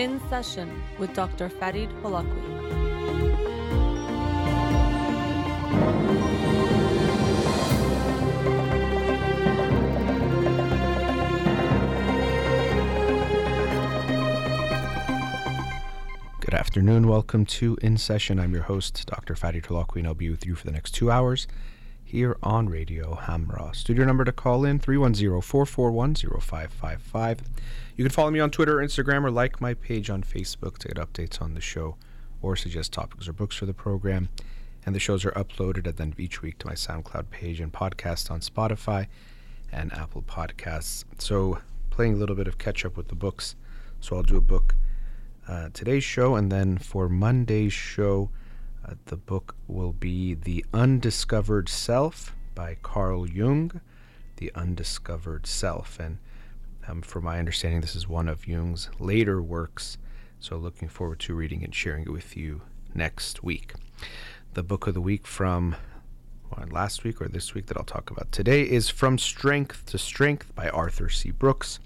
In Session with Dr. Farid Holakouee. Good afternoon. Welcome to In Session. I'm your host, Dr. Farid Holakouee, and I'll be with you for the next two hours here on Radio Hamra. Studio number to call in 310-441-0555. You can follow me on Twitter or Instagram or like my page on Facebook to get updates on the show or suggest topics or books for the program. And the shows are uploaded at the end of each week to my SoundCloud page and podcast on Spotify and Apple Podcasts. So playing a little bit of catch up with the books. So I'll do a book uh, today's show, and then for Monday's show, uh, the book will be The Undiscovered Self by Carl Jung. The Undiscovered Self. And um, from my understanding, this is one of Jung's later works. So looking forward to reading and sharing it with you next week. The book of the week from last week or this week that I'll talk about today is From Strength to Strength by Arthur C. Brooks.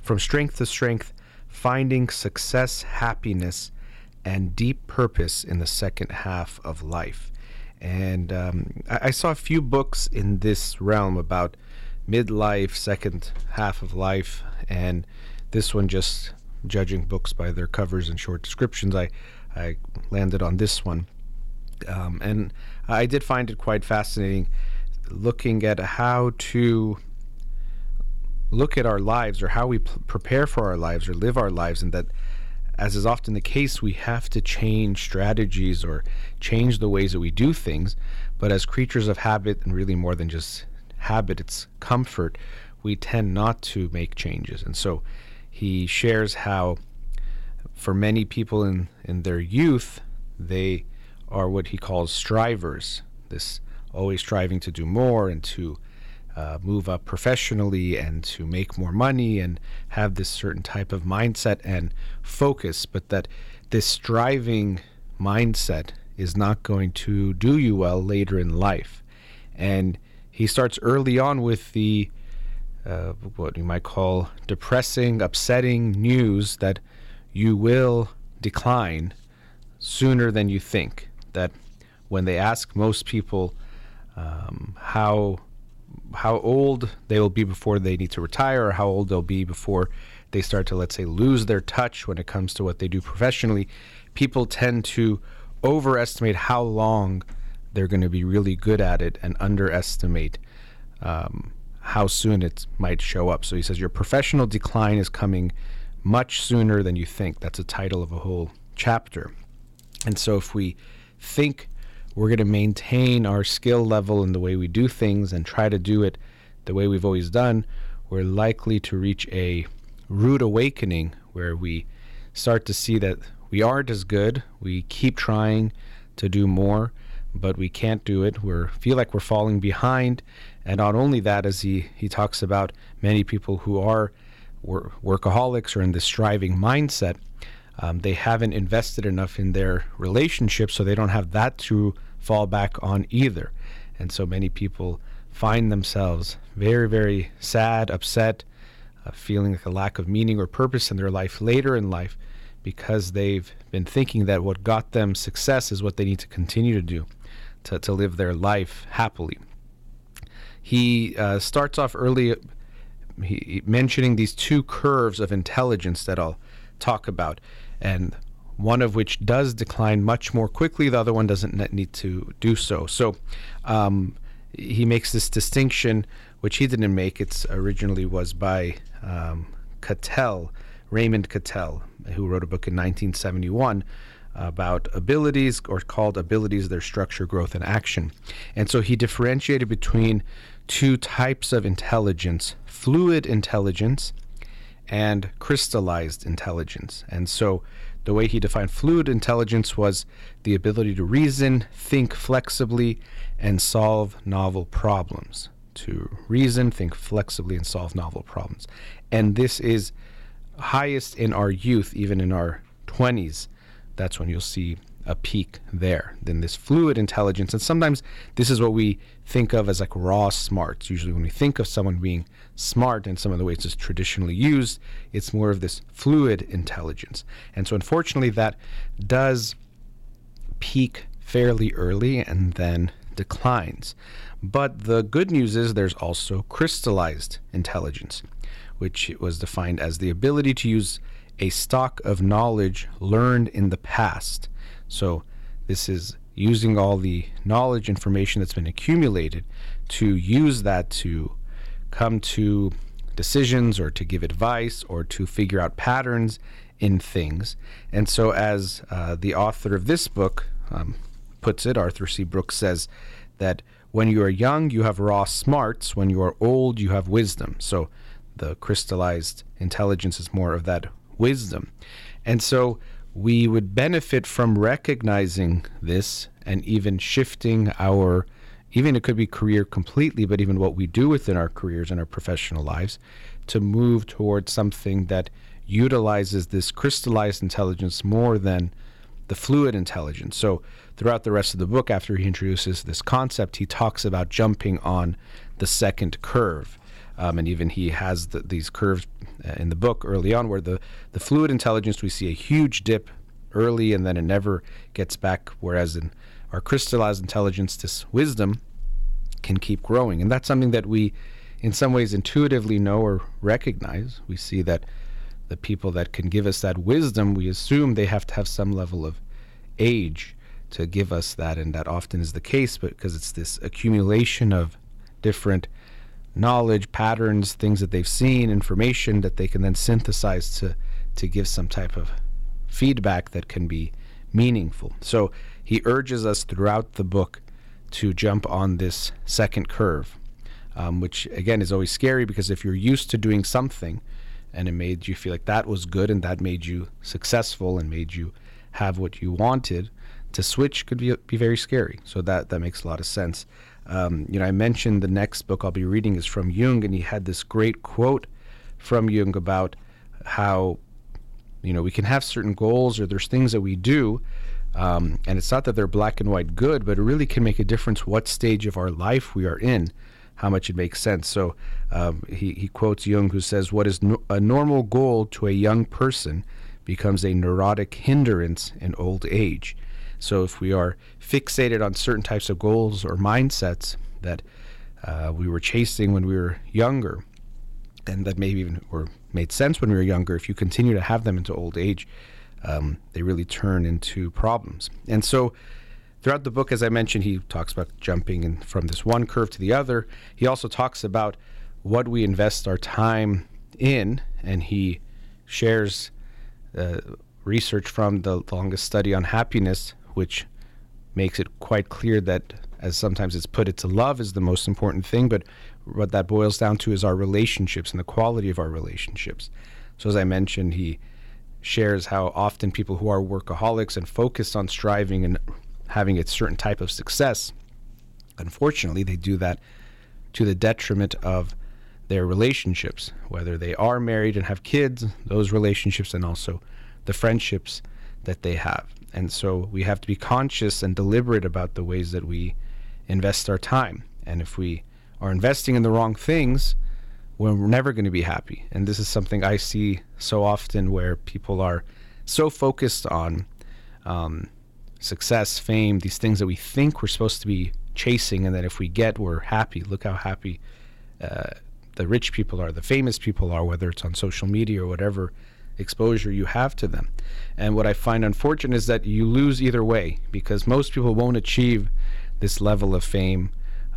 From Strength to Strength, Finding Success, Happiness, and deep purpose in the second half of life. And um, I, I, saw a few books in this realm about midlife, second half of life, and this one just judging books by their covers and short descriptions. I, I landed on this one. Um, and I did find it quite fascinating looking at how to look at our lives or how we p- prepare for our lives or live our lives, and that as is often the case, we have to change strategies or change the ways that we do things. But as creatures of habit, and really more than just habit, it's comfort, we tend not to make changes. And so he shares how, for many people in, in their youth, they are what he calls strivers, this always striving to do more and to uh, move up professionally and to make more money and have this certain type of mindset and focus, but that this striving mindset is not going to do you well later in life. And he starts early on with the uh, what you might call depressing, upsetting news that you will decline sooner than you think. That when they ask most people um, how how old they will be before they need to retire or how old they'll be before they start to let's say lose their touch when it comes to what they do professionally people tend to overestimate how long they're going to be really good at it and underestimate um, how soon it might show up. So he says your professional decline is coming much sooner than you think. That's a title of a whole chapter. And so if we think we're going to maintain our skill level in the way we do things and try to do it the way we've always done, we're likely to reach a rude awakening where we start to see that we aren't as good. We keep trying to do more, but we can't do it. We feel like we're falling behind. And not only that, as he, he talks about many people who are workaholics or in this striving mindset, um, they haven't invested enough in their relationship, so they don't have that to fall back on either. And so many people find themselves very, very sad, upset, uh, feeling like a lack of meaning or purpose in their life later in life because they've been thinking that what got them success is what they need to continue to do to, to live their life happily. He uh, starts off early he, mentioning these two curves of intelligence that I'll talk about. And one of which does decline much more quickly, the other one doesn't need to do so. So um, he makes this distinction, which he didn't make. It's originally was by um, Cattell, Raymond Cattell, who wrote a book in 1971 about abilities, or called Abilities, Their Structure, Growth, and Action. And so he differentiated between two types of intelligence fluid intelligence and crystallized intelligence. And so the way he defined fluid intelligence was the ability to reason, think flexibly, and solve novel problems. To reason, think flexibly, and solve novel problems. And this is highest in our youth, even in our 20s. That's when you'll see a peak there. Then this fluid intelligence, and sometimes this is what we think of as like raw smarts. Usually, when we think of someone being smart in some of the ways it's traditionally used, it's more of this fluid intelligence. And so, unfortunately, that does peak fairly early and then declines. But the good news is there's also crystallized intelligence, which was defined as the ability to use a stock of knowledge learned in the past. So, this is using all the knowledge, information that's been accumulated to use that to come to decisions or to give advice or to figure out patterns in things. And so, as uh, the author of this book um, puts it, Arthur C. Brooks says that when you are young, you have raw smarts. When you are old, you have wisdom. So, the crystallized intelligence is more of that wisdom. And so, we would benefit from recognizing this and even shifting our even it could be career completely but even what we do within our careers and our professional lives to move towards something that utilizes this crystallized intelligence more than the fluid intelligence so throughout the rest of the book after he introduces this concept he talks about jumping on the second curve um, and even he has the, these curves uh, in the book early on where the, the fluid intelligence we see a huge dip early and then it never gets back. Whereas in our crystallized intelligence this wisdom can keep growing. And that's something that we in some ways intuitively know or recognize. We see that the people that can give us that wisdom we assume they have to have some level of age to give us that. And that often is the case because it's this accumulation of different knowledge, patterns, things that they've seen, information that they can then synthesize to to give some type of feedback that can be meaningful. So he urges us throughout the book to jump on this second curve, um, which again is always scary because if you're used to doing something and it made you feel like that was good and that made you successful and made you have what you wanted, to switch could be, be very scary. So that, that makes a lot of sense. Um, you know, I mentioned the next book I'll be reading is from Jung, and he had this great quote from Jung about how, you know, we can have certain goals or there's things that we do, um, and it's not that they're black and white good, but it really can make a difference what stage of our life we are in, how much it makes sense. So um, he, he quotes Jung, who says, What is no- a normal goal to a young person becomes a neurotic hindrance in old age. So if we are fixated on certain types of goals or mindsets that uh, we were chasing when we were younger, and that maybe even or made sense when we were younger, if you continue to have them into old age, um, they really turn into problems. And so throughout the book, as I mentioned, he talks about jumping in from this one curve to the other. He also talks about what we invest our time in, and he shares uh, research from the longest study on happiness which makes it quite clear that, as sometimes it's put, it's love is the most important thing, but what that boils down to is our relationships and the quality of our relationships. So, as I mentioned, he shares how often people who are workaholics and focused on striving and having a certain type of success, unfortunately, they do that to the detriment of their relationships, whether they are married and have kids, those relationships, and also the friendships that they have. And so we have to be conscious and deliberate about the ways that we invest our time. And if we are investing in the wrong things, we're never going to be happy. And this is something I see so often where people are so focused on um, success, fame, these things that we think we're supposed to be chasing, and that if we get, we're happy. Look how happy uh, the rich people are, the famous people are, whether it's on social media or whatever exposure you have to them. And what I find unfortunate is that you lose either way because most people won't achieve this level of fame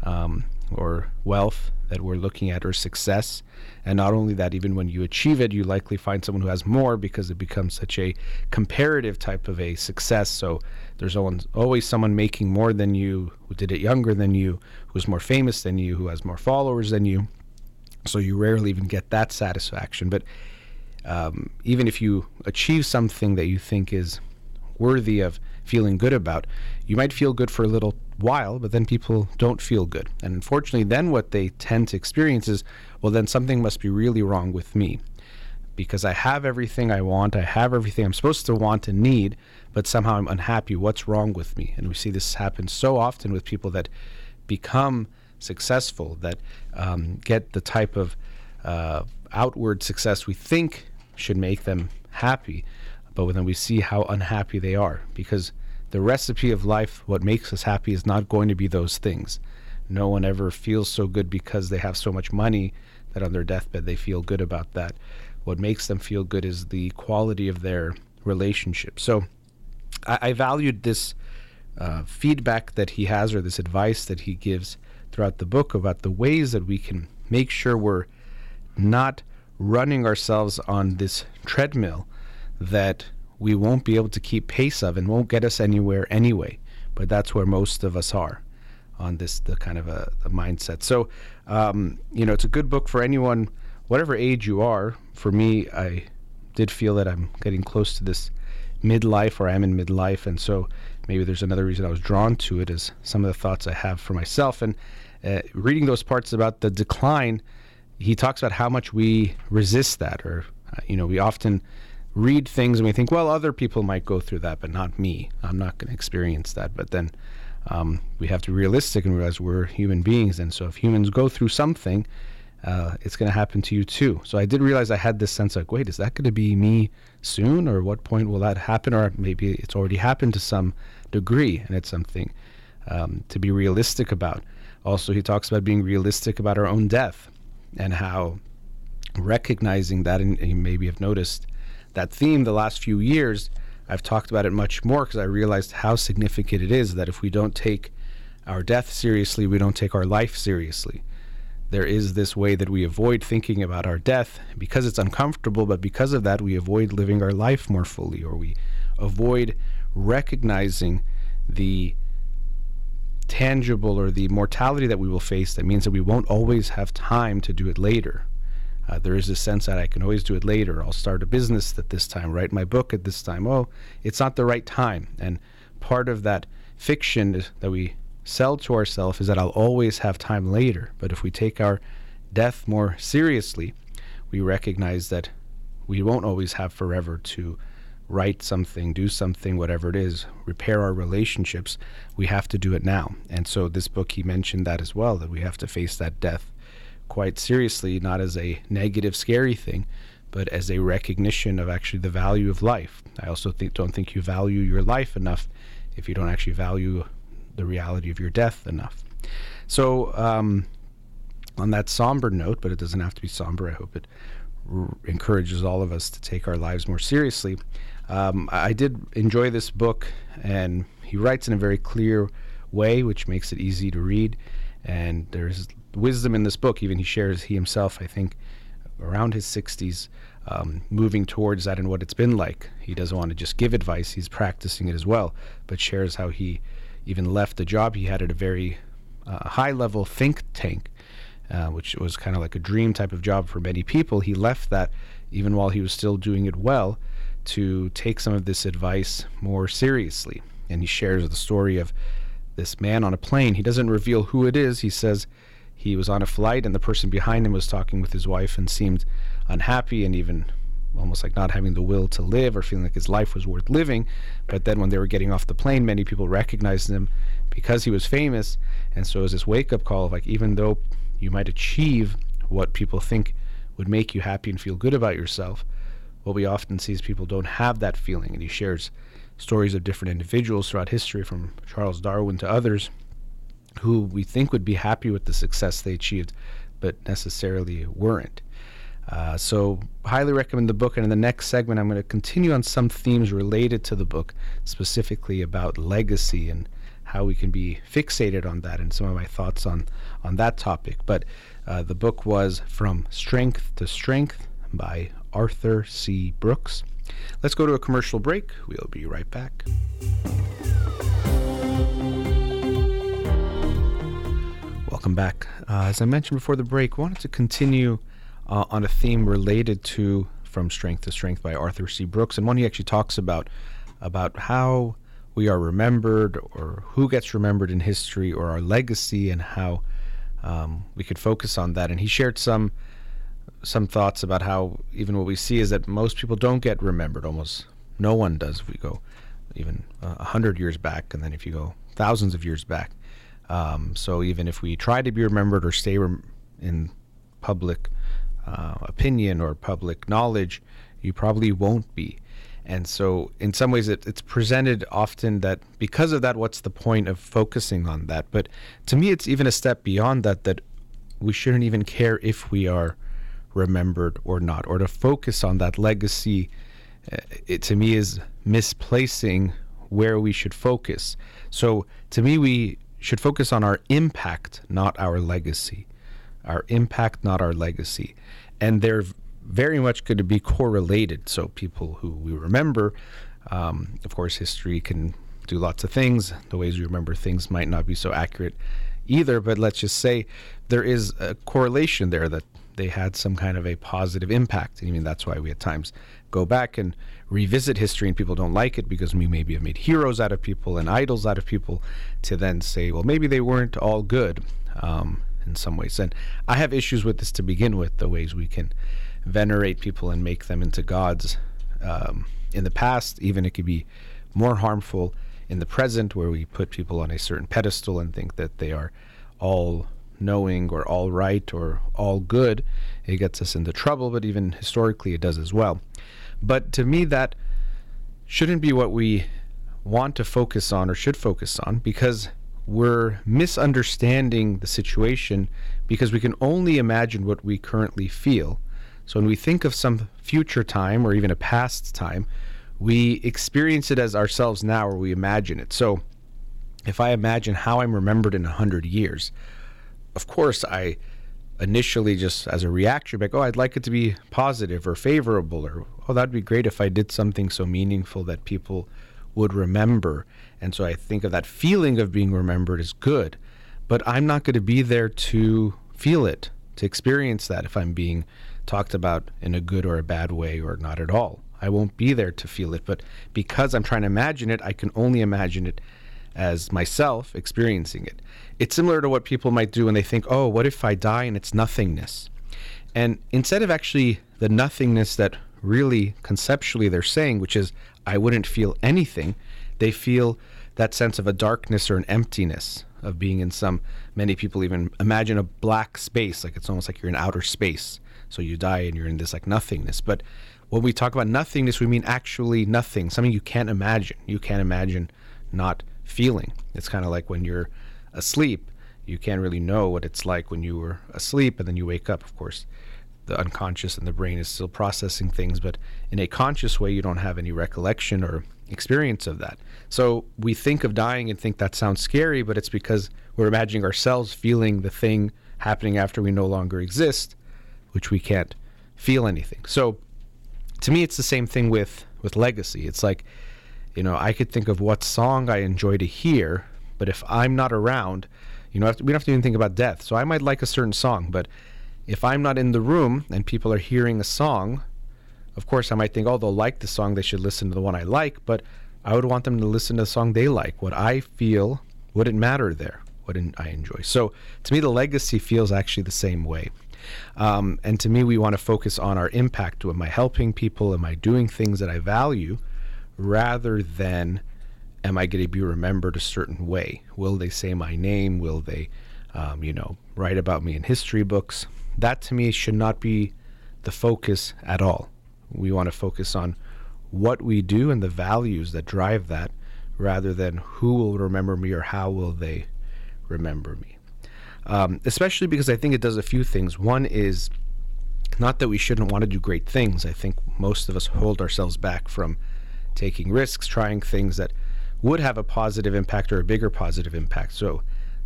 um, or wealth that we're looking at or success. And not only that, even when you achieve it, you likely find someone who has more because it becomes such a comparative type of a success. So there's always someone making more than you, who did it younger than you, who's more famous than you, who has more followers than you. So you rarely even get that satisfaction. But um, even if you achieve something that you think is worthy of feeling good about, you might feel good for a little while, but then people don't feel good. And unfortunately, then what they tend to experience is, well, then something must be really wrong with me. because I have everything I want, I have everything I'm supposed to want and need, but somehow I'm unhappy. What's wrong with me? And we see this happen so often with people that become successful, that um, get the type of uh, outward success we think should make them happy, but then we see how unhappy they are because the recipe of life, what makes us happy, is not going to be those things. No one ever feels so good because they have so much money that on their deathbed they feel good about that. What makes them feel good is the quality of their relationship. So I, I valued this uh, feedback that he has or this advice that he gives throughout the book about the ways that we can make sure we're not running ourselves on this treadmill that we won't be able to keep pace of and won't get us anywhere anyway. But that's where most of us are on this the kind of a, a mindset. So, um, you know, it's a good book for anyone, whatever age you are. For me, I did feel that I'm getting close to this midlife, or I am in midlife, and so maybe there's another reason I was drawn to it is some of the thoughts I have for myself and uh, reading those parts about the decline. He talks about how much we resist that, or uh, you know, we often read things and we think, well, other people might go through that, but not me. I'm not going to experience that. But then um, we have to be realistic and realize we're human beings. And so if humans go through something, uh, it's going to happen to you too. So I did realize I had this sense like, wait, is that going to be me soon? Or what point will that happen? Or maybe it's already happened to some degree and it's something um, to be realistic about. Also, he talks about being realistic about our own death and how recognizing that, and you maybe have noticed that theme the last few years, I've talked about it much more because I realized how significant it is that if we don't take our death seriously, we don't take our life seriously. There is this way that we avoid thinking about our death because it's uncomfortable, but because of that, we avoid living our life more fully, or we avoid recognizing the tangible or the mortality that we will face that means that we won't always have time to do it later. Uh, there is a sense that I can always do it later. I'll start a business at this time, write my book at this time. Oh, it's not the right time. And part of that fiction that we sell to ourselves is that I'll always have time later. But if we take our death more seriously, we recognize that we won't always have forever to write something, do something, whatever it is, repair our relationships. We have to do it now. And so this book, he mentioned that as well, that we have to face that death quite seriously, not as a negative, scary thing, but as a recognition of actually the value of life. I also don't think you value your life enough if you don't actually value the reality of your death enough. So, um, on that somber note, but it doesn't have to be somber, I hope it encourages all of us to take our lives more seriously. Um, I did enjoy this book, and he writes in a very clear way, which makes it easy to read. And there's wisdom in this book. Even he shares he himself, I think, around his 60s, um, moving towards that and what it's been like. He doesn't want to just give advice; he's practicing it as well. But shares how he even left the job he had at a very uh, high-level think tank, uh, which was kind of like a dream type of job for many people. He left that even while he was still doing it well to take some of this advice more seriously. And he shares the story of this man on a plane. He doesn't reveal who it is. He says he was on a flight and the person behind him was talking with his wife and seemed unhappy and even almost like not having the will to live or feeling like his life was worth living. But then when they were getting off the plane, many people recognized him because he was famous. And so it was this wake up call of like, even though you might achieve what people think would make you happy and feel good about yourself, what we often see is people don't have that feeling. And he shares stories of different individuals throughout history, from Charles Darwin to others, who we think would be happy with the success they achieved, but necessarily weren't. Uh, so, highly recommend the book. And in the next segment, I'm going to continue on some themes related to the book, specifically about legacy and how we can be fixated on that, and some of my thoughts on on that topic. But uh, the book was From Strength to Strength by Arthur C. Brooks. Let's go to a commercial break. We'll be right back. Welcome back. Uh, as I mentioned before the break, wanted to continue uh, on a theme related to From Strength to Strength by Arthur C. Brooks, and one he actually talks about about how we are remembered or who gets remembered in history or our legacy and how um, we could focus on that. And he shared some some thoughts about how even what we see is that most people don't get remembered. Almost no one does if we go even a hundred years back, and then if you go thousands of years back. Um, so even if we try to be remembered or stay rem- in public uh, opinion or public knowledge, you probably won't be. And so, in some ways, it, it's presented often that because of that, what's the point of focusing on that? But to me, it's even a step beyond that, that we shouldn't even care if we are remembered or not, or to focus on that legacy. Uh, it to me is misplacing where we should focus. So, to me, we should focus on our impact, not our legacy. Our impact, not our legacy. And they're very much going to be correlated. So people who we remember, um, of course, history can do lots of things. The ways we remember things might not be so accurate either. But let's just say there is a correlation there that they had some kind of a positive impact. I mean, that's why we at times go back and revisit history and people don't like it because we maybe have made heroes out of people and idols out of people to then say, well, maybe they weren't all good um, in some ways. And I have issues with this to begin with, the ways we can venerate people and make them into gods. Um, in the past, even it could be more harmful in the present, where we put people on a certain pedestal and think that they are all knowing or all right or all good. It gets us into trouble, but even historically, it does as well. But to me, that shouldn't be what we want to focus on or should focus on because we're misunderstanding the situation because we can only imagine what we currently feel so when we think of some future time or even a past time, we experience it as ourselves now or we imagine it. So if I imagine how I'm remembered in 100 years, of course, I initially just as a reaction, like, oh, I'd like it to be positive or favorable, or oh, that'd be great if I did something so meaningful that people would remember. And so I think of that feeling of being remembered as good, but I'm not going to be there to feel it, to experience that if I'm being talked about in a good or a bad way or not at all. I won't be there to feel it, but because I'm trying to imagine it, I can only imagine it as myself experiencing it. It's similar to what people might do when they think, oh, what if I die and it's nothingness? And instead of actually the nothingness that really conceptually they're saying, which is, I wouldn't feel anything, they feel that sense of a darkness or an emptiness of being in some, many people even imagine a black space, like it's almost like you're in outer space. So you die and you're in this like nothingness. But when we talk about nothingness, we mean actually nothing, something you can't imagine. You can't imagine not feeling. It's kind of like when you're asleep, you can't really know what it's like when you were asleep and then you wake up, of course. The unconscious and the brain is still processing things, but in a conscious way, you don't have any recollection or experience of that. So we think of dying and think that sounds scary, but it's because we're imagining ourselves feeling the thing happening after we no longer exist which we can't feel anything. So to me, it's the same thing with, with legacy. It's like, you know, I could think of what song I enjoy to hear, but if I'm not around, you know, we don't have to even think about death. So I might like a certain song, but if I'm not in the room and people are hearing a song, of course I might think, oh, they'll like the song, they should listen to the one I like, but I would want them to listen to the song they like. What I feel wouldn't matter there, what I enjoy. So to me, the legacy feels actually the same way. Um, and to me, we want to focus on our impact. Am I helping people? Am I doing things that I value rather than am I going to be remembered a certain way? Will they say my name? Will they, um, you know, write about me in history books? That to me should not be the focus at all. We want to focus on what we do and the values that drive that rather than who will remember me or how will they remember me um, especially because I think it does a few things. One is not that we shouldn't want to do great things. I think most of us hold ourselves back from taking risks, trying things that would have a positive impact or a bigger positive impact. So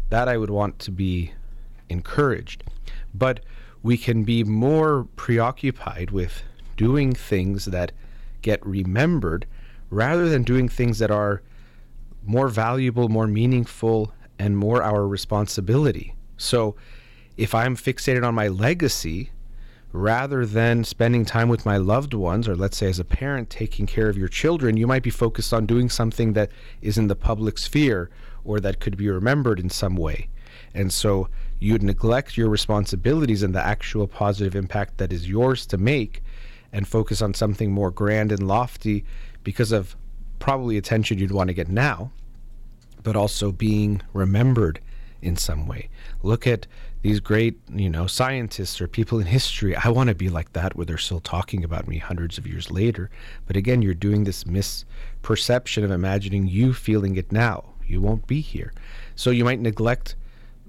that I would want to be encouraged. But we can be more preoccupied with doing things that get remembered rather than doing things that are more valuable, more meaningful, and more our responsibility. So if I'm fixated on my legacy, rather than spending time with my loved ones, or let's say as a parent taking care of your children, you might be focused on doing something that is in the public sphere or that could be remembered in some way. And so you'd neglect your responsibilities and the actual positive impact that is yours to make and focus on something more grand and lofty because of probably attention you'd want to get now, but also being remembered in some way. Look at these great, you know, scientists or people in history. I want to be like that where they're still talking about me hundreds of years later. But again, you're doing this misperception of imagining you feeling it now. You won't be here. So you might neglect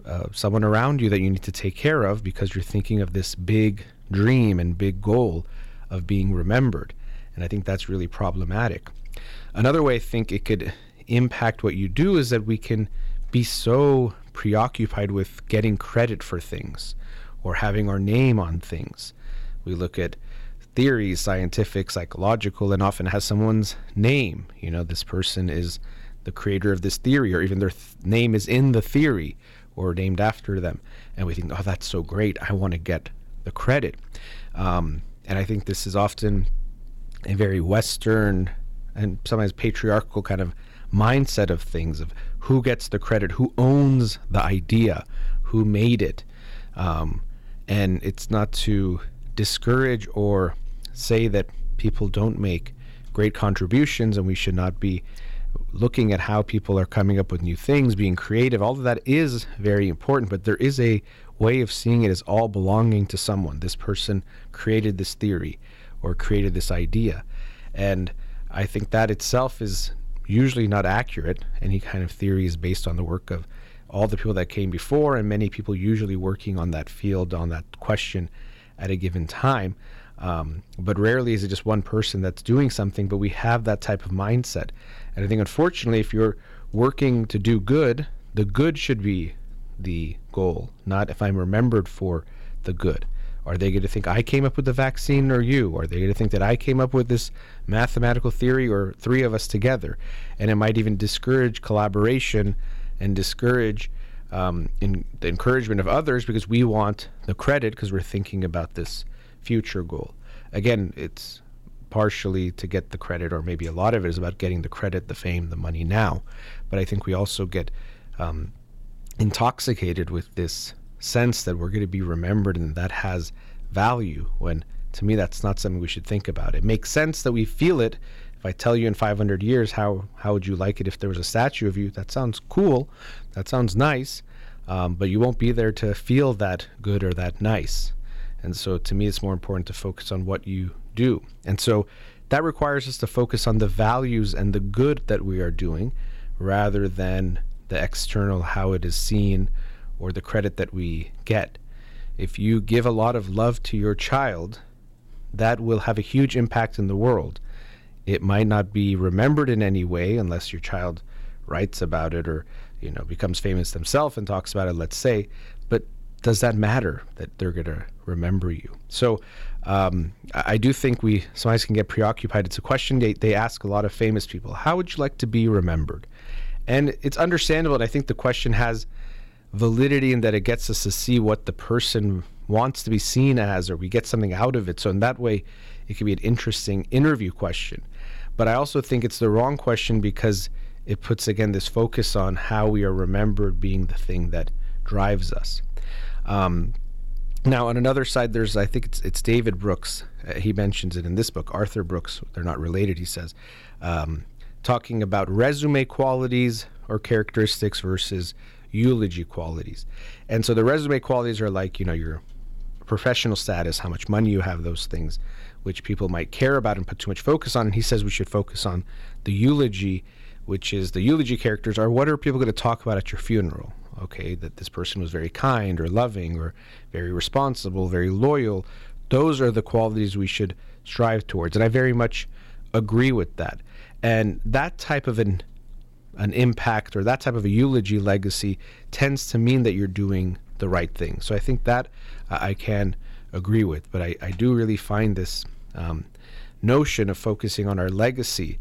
uh, someone around you that you need to take care of because you're thinking of this big dream and big goal of being remembered. And I think that's really problematic. Another way I think it could impact what you do is that we can be so preoccupied with getting credit for things or having our name on things. We look at theories, scientific, psychological, and often has someone's name. You know, this person is the creator of this theory, or even their th- name is in the theory or named after them. And we think, oh, that's so great. I want to get the credit. Um, and I think this is often a very Western and sometimes patriarchal kind of mindset of things of who gets the credit, who owns the idea, who made it. Um, and it's not to discourage or say that people don't make great contributions and we should not be looking at how people are coming up with new things, being creative. All of that is very important, but there is a way of seeing it as all belonging to someone. This person created this theory or created this idea. And I think that itself is usually not accurate. Any kind of theory is based on the work of all the people that came before, and many people usually working on that field, on that question at a given time. Um, but rarely is it just one person that's doing something, but we have that type of mindset. And I think, unfortunately, if you're working to do good, the good should be the goal, not if I'm remembered for the good. Are they going to think I came up with the vaccine or you? Are they going to think that I came up with this mathematical theory or three of us together? And it might even discourage collaboration and discourage um, the encouragement of others because we want the credit because we're thinking about this future goal. Again, it's partially to get the credit, or maybe a lot of it is about getting the credit, the fame, the money now. But I think we also get um, intoxicated with this sense that we're going to be remembered and that has value when to me that's not something we should think about. It makes sense that we feel it. If I tell you in 500 years how how would you like it if there was a statue of you? That sounds cool. That sounds nice. Um, but you won't be there to feel that good or that nice. And so to me it's more important to focus on what you do. And so that requires us to focus on the values and the good that we are doing rather than the external how it is seen or the credit that we get. If you give a lot of love to your child, that will have a huge impact in the world. It might not be remembered in any way unless your child writes about it or you know becomes famous themselves and talks about it let's say but does that matter that they're going to remember you so um, I do think we sometimes can get preoccupied. It's a question they, they ask a lot of famous people. How would you like to be remembered? And it's understandable. And I think the question has validity in that it gets us to see what the person wants to be seen as, or we get something out of it. So, in that way, it can be an interesting interview question. But I also think it's the wrong question because it puts, again, this focus on how we are remembered being the thing that drives us. Um, now, on another side, there's, I think it's, it's David Brooks. Uh, he mentions it in this book, Arthur Brooks. They're not related, he says, um, talking about resume qualities or characteristics versus eulogy qualities. And so the resume qualities are like, you know, your professional status, how much money you have, those things, which people might care about and put too much focus on. And he says we should focus on the eulogy, which is the eulogy characters are what are people going to talk about at your funeral? okay, that this person was very kind or loving or very responsible, very loyal. Those are the qualities we should strive towards. And I very much agree with that. And that type of an an impact or that type of a eulogy legacy tends to mean that you're doing the right thing. So I think that uh, I can agree with. But I, I do really find this um, notion of focusing on our legacy,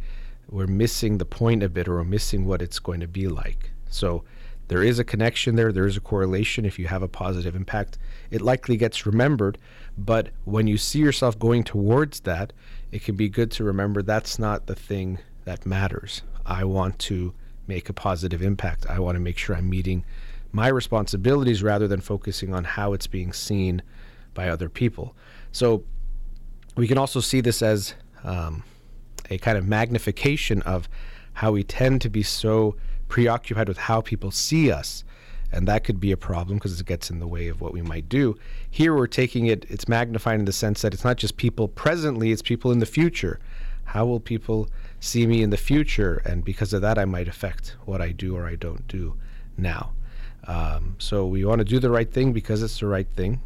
we're missing the point a bit or we're missing what it's going to be like. So there is a connection there, there is a correlation. If you have a positive impact, it likely gets remembered. But when you see yourself going towards that, it can be good to remember that's not the thing that matters. I want to make a positive impact. I want to make sure I'm meeting my responsibilities rather than focusing on how it's being seen by other people. So we can also see this as um, a kind of magnification of how we tend to be so preoccupied with how people see us. And that could be a problem because it gets in the way of what we might do. Here we're taking it, it's magnified in the sense that it's not just people presently, it's people in the future. How will people see me in the future? And because of that, I might affect what I do or I don't do now. Um, so we want to do the right thing because it's the right thing.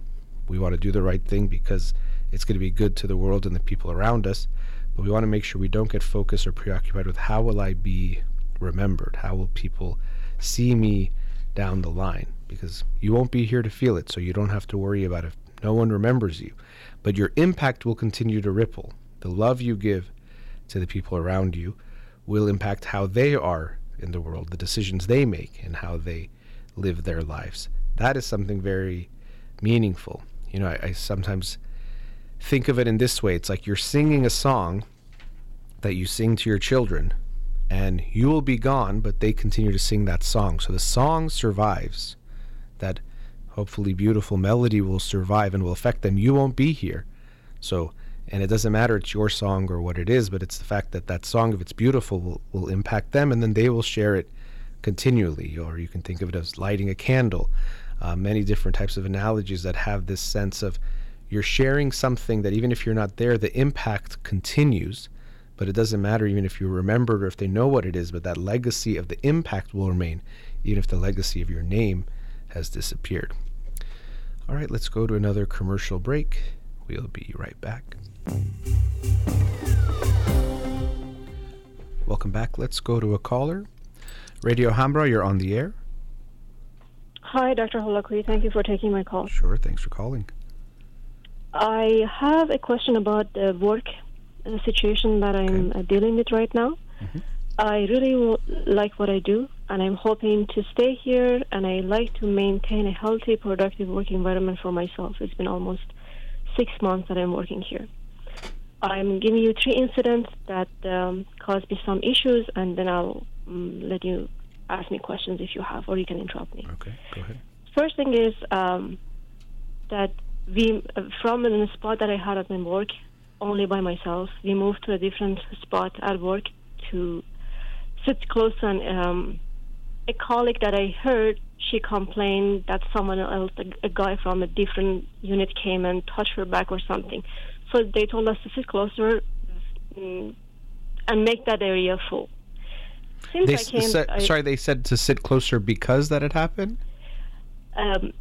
We want to do the right thing because it's going to be good to the world and the people around us. But we want to make sure we don't get focused or preoccupied with how will I be remembered? How will people see me down the line? Because you won't be here to feel it, so you don't have to worry about if no one remembers you. But your impact will continue to ripple. The love you give to the people around you will impact how they are in the world, the decisions they make, and how they live their lives. That is something very meaningful. You know, I, I sometimes think of it in this way it's like you're singing a song that you sing to your children, and you will be gone, but they continue to sing that song. So the song survives. That hopefully beautiful melody will survive and will affect them. You won't be here. So, and it doesn't matter it's your song or what it is, but it's the fact that that song, if it's beautiful, will, will impact them, and then they will share it continually. Or you can think of it as lighting a candle. Uh, many different types of analogies that have this sense of you're sharing something that even if you're not there, the impact continues. But it doesn't matter even if you remember or if they know what it is, but that legacy of the impact will remain, even if the legacy of your name has disappeared. All right, let's go to another commercial break. We'll be right back. Welcome back. Let's go to a caller. Radio Hambra, you're on the air. Hi, Dr. Holakouee. Thank you for taking my call. Sure, thanks for calling. I have a question about the work situation that I'm Okay. uh, dealing with right now. Mhm. I really w- like what I do, and I'm hoping to stay here, and I like to maintain a healthy, productive work environment for myself. It's been almost six months that I'm working here. I'm giving you three incidents that um, caused me some issues, and then I'll um, let you ask me questions if you have, or you can interrupt me. Okay, go ahead. First thing is um, that we, uh, from the spot that I had at my work, only by myself, we moved to a different spot at work to sit close to an, um, a colleague that I heard. She complained that someone else, a, a guy from a different unit, came and touched her back or something. So they told us to sit closer mm, and make that area full. Since They I came, said, I- sorry, they said to sit closer because that had happened? um,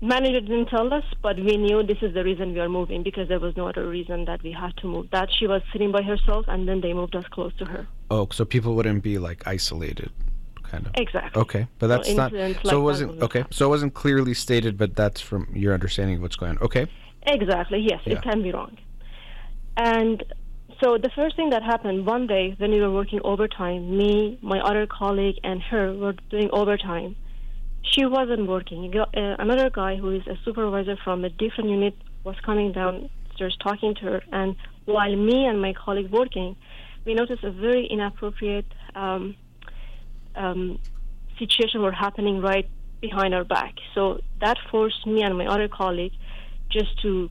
manager didn't tell us, but we knew this is the reason we are moving because there was no other reason that we had to move. That she was sitting by herself, and then they moved us close to her. Oh, so people wouldn't be like isolated, kind of. Exactly. Okay, but that's not. incidents So it wasn't okay. So it wasn't clearly stated, but that's from your understanding of what's going on. Okay. Exactly. Yes, Yeah. it can be wrong. And so the first thing that happened one day when we were working overtime, me, my other colleague, and her were doing overtime. She wasn't working. Uh, another guy who is a supervisor from a different unit was coming downstairs talking to her, and while me and my colleague working, we noticed a very inappropriate um, um, situation were happening right behind our back. So that forced me and my other colleague just to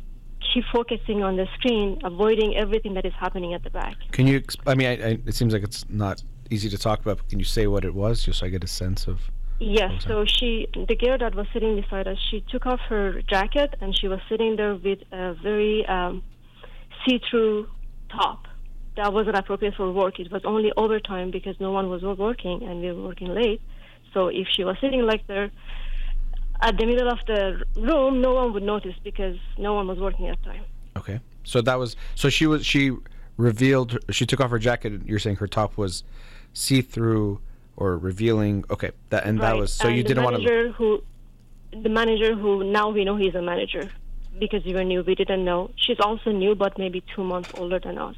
keep focusing on the screen, avoiding everything that is happening at the back. Can you? Exp- I mean, I, I, it seems like it's not easy to talk about. But can you say what it was, just so I get a sense of? Yes, so she, the girl that was sitting beside us, she took off her jacket and she was sitting there with a very um, see-through top. That wasn't appropriate for work. It was only overtime because no one was working and we were working late. So if she was sitting like there at the middle of the room, no one would notice because no one was working at the time. Okay. So that was. So she was. She revealed. She took off her jacket. and You're saying her top was see-through or revealing. Okay. That and that was. So and you didn't want to. manager who, the manager who now we know he's a manager because we were new. We didn't know. She's also new, but maybe two months older than us.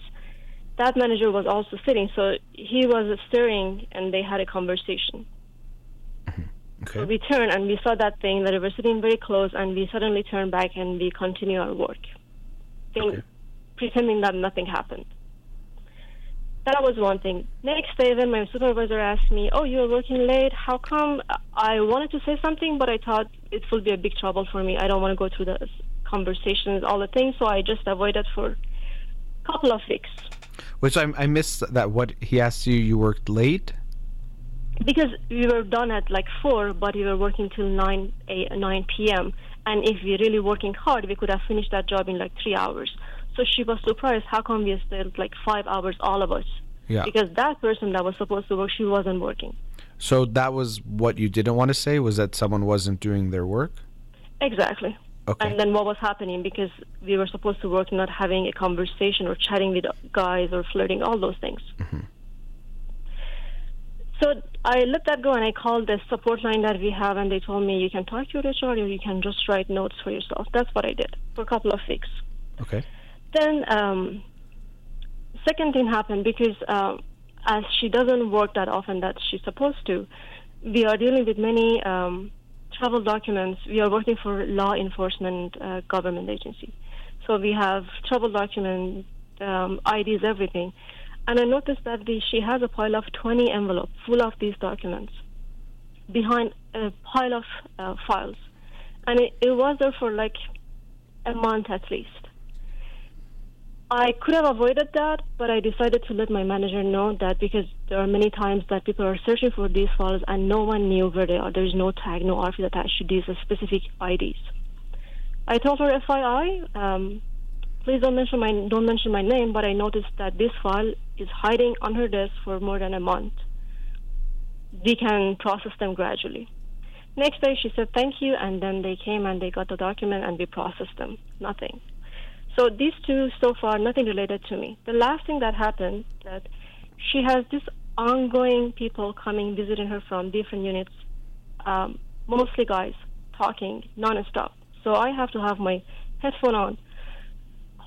That manager was also sitting, so he was staring, and they had a conversation. So we turned and we saw that thing that we were sitting very close, and we suddenly turned back and we continue our work, think, Okay. pretending that nothing happened. that was one thing. Next day, then my supervisor asked me, "Oh, you're working late. How come?" I wanted to say something, but I thought it would be a big trouble for me. I don't want to go through the conversations, all the things, so I just avoided for a couple of weeks. Which I, I missed that. What he asked you, you worked late. Because we were done at like four, but we were working till nine a, nine p.m. And if we're really working hard, we could have finished that job in like three hours. So she was surprised. How come we stayed like five hours, all of us? Yeah. Because that person that was supposed to work, she wasn't working. So that was what you didn't want to say was that someone wasn't doing their work. Exactly. Okay. And then what was happening because we were supposed to work, not having a conversation or chatting with guys or flirting, all those things. Mm-hmm. So I let that go and I called the support line that we have, and they told me you can talk to your HR or you can just write notes for yourself. That's what I did for a couple of weeks. Okay. Then, um, second thing happened because um, as she doesn't work that often that she's supposed to, we are dealing with many um, travel documents. We are working for law enforcement uh, government agency, so we have travel documents, um, IDs, everything. And I noticed that the, she has a pile of 20 envelopes full of these documents behind a pile of uh, files. And it, it was there for like a month at least. I could have avoided that, but I decided to let my manager know that because there are many times that people are searching for these files and no one knew where they are. There is no tag, no RFID attached to these specific IDs. I told her FYI, um, please don't mention my don't mention my name, but I noticed that this file is hiding on her desk for more than a month. We can process them gradually. Next day, she said thank you, and then they came and they got the document and we processed them. Nothing. So these two so far, nothing related to me. The last thing that happened that she has this ongoing people coming visiting her from different units, um, mostly guys talking nonstop. So I have to have my headphone on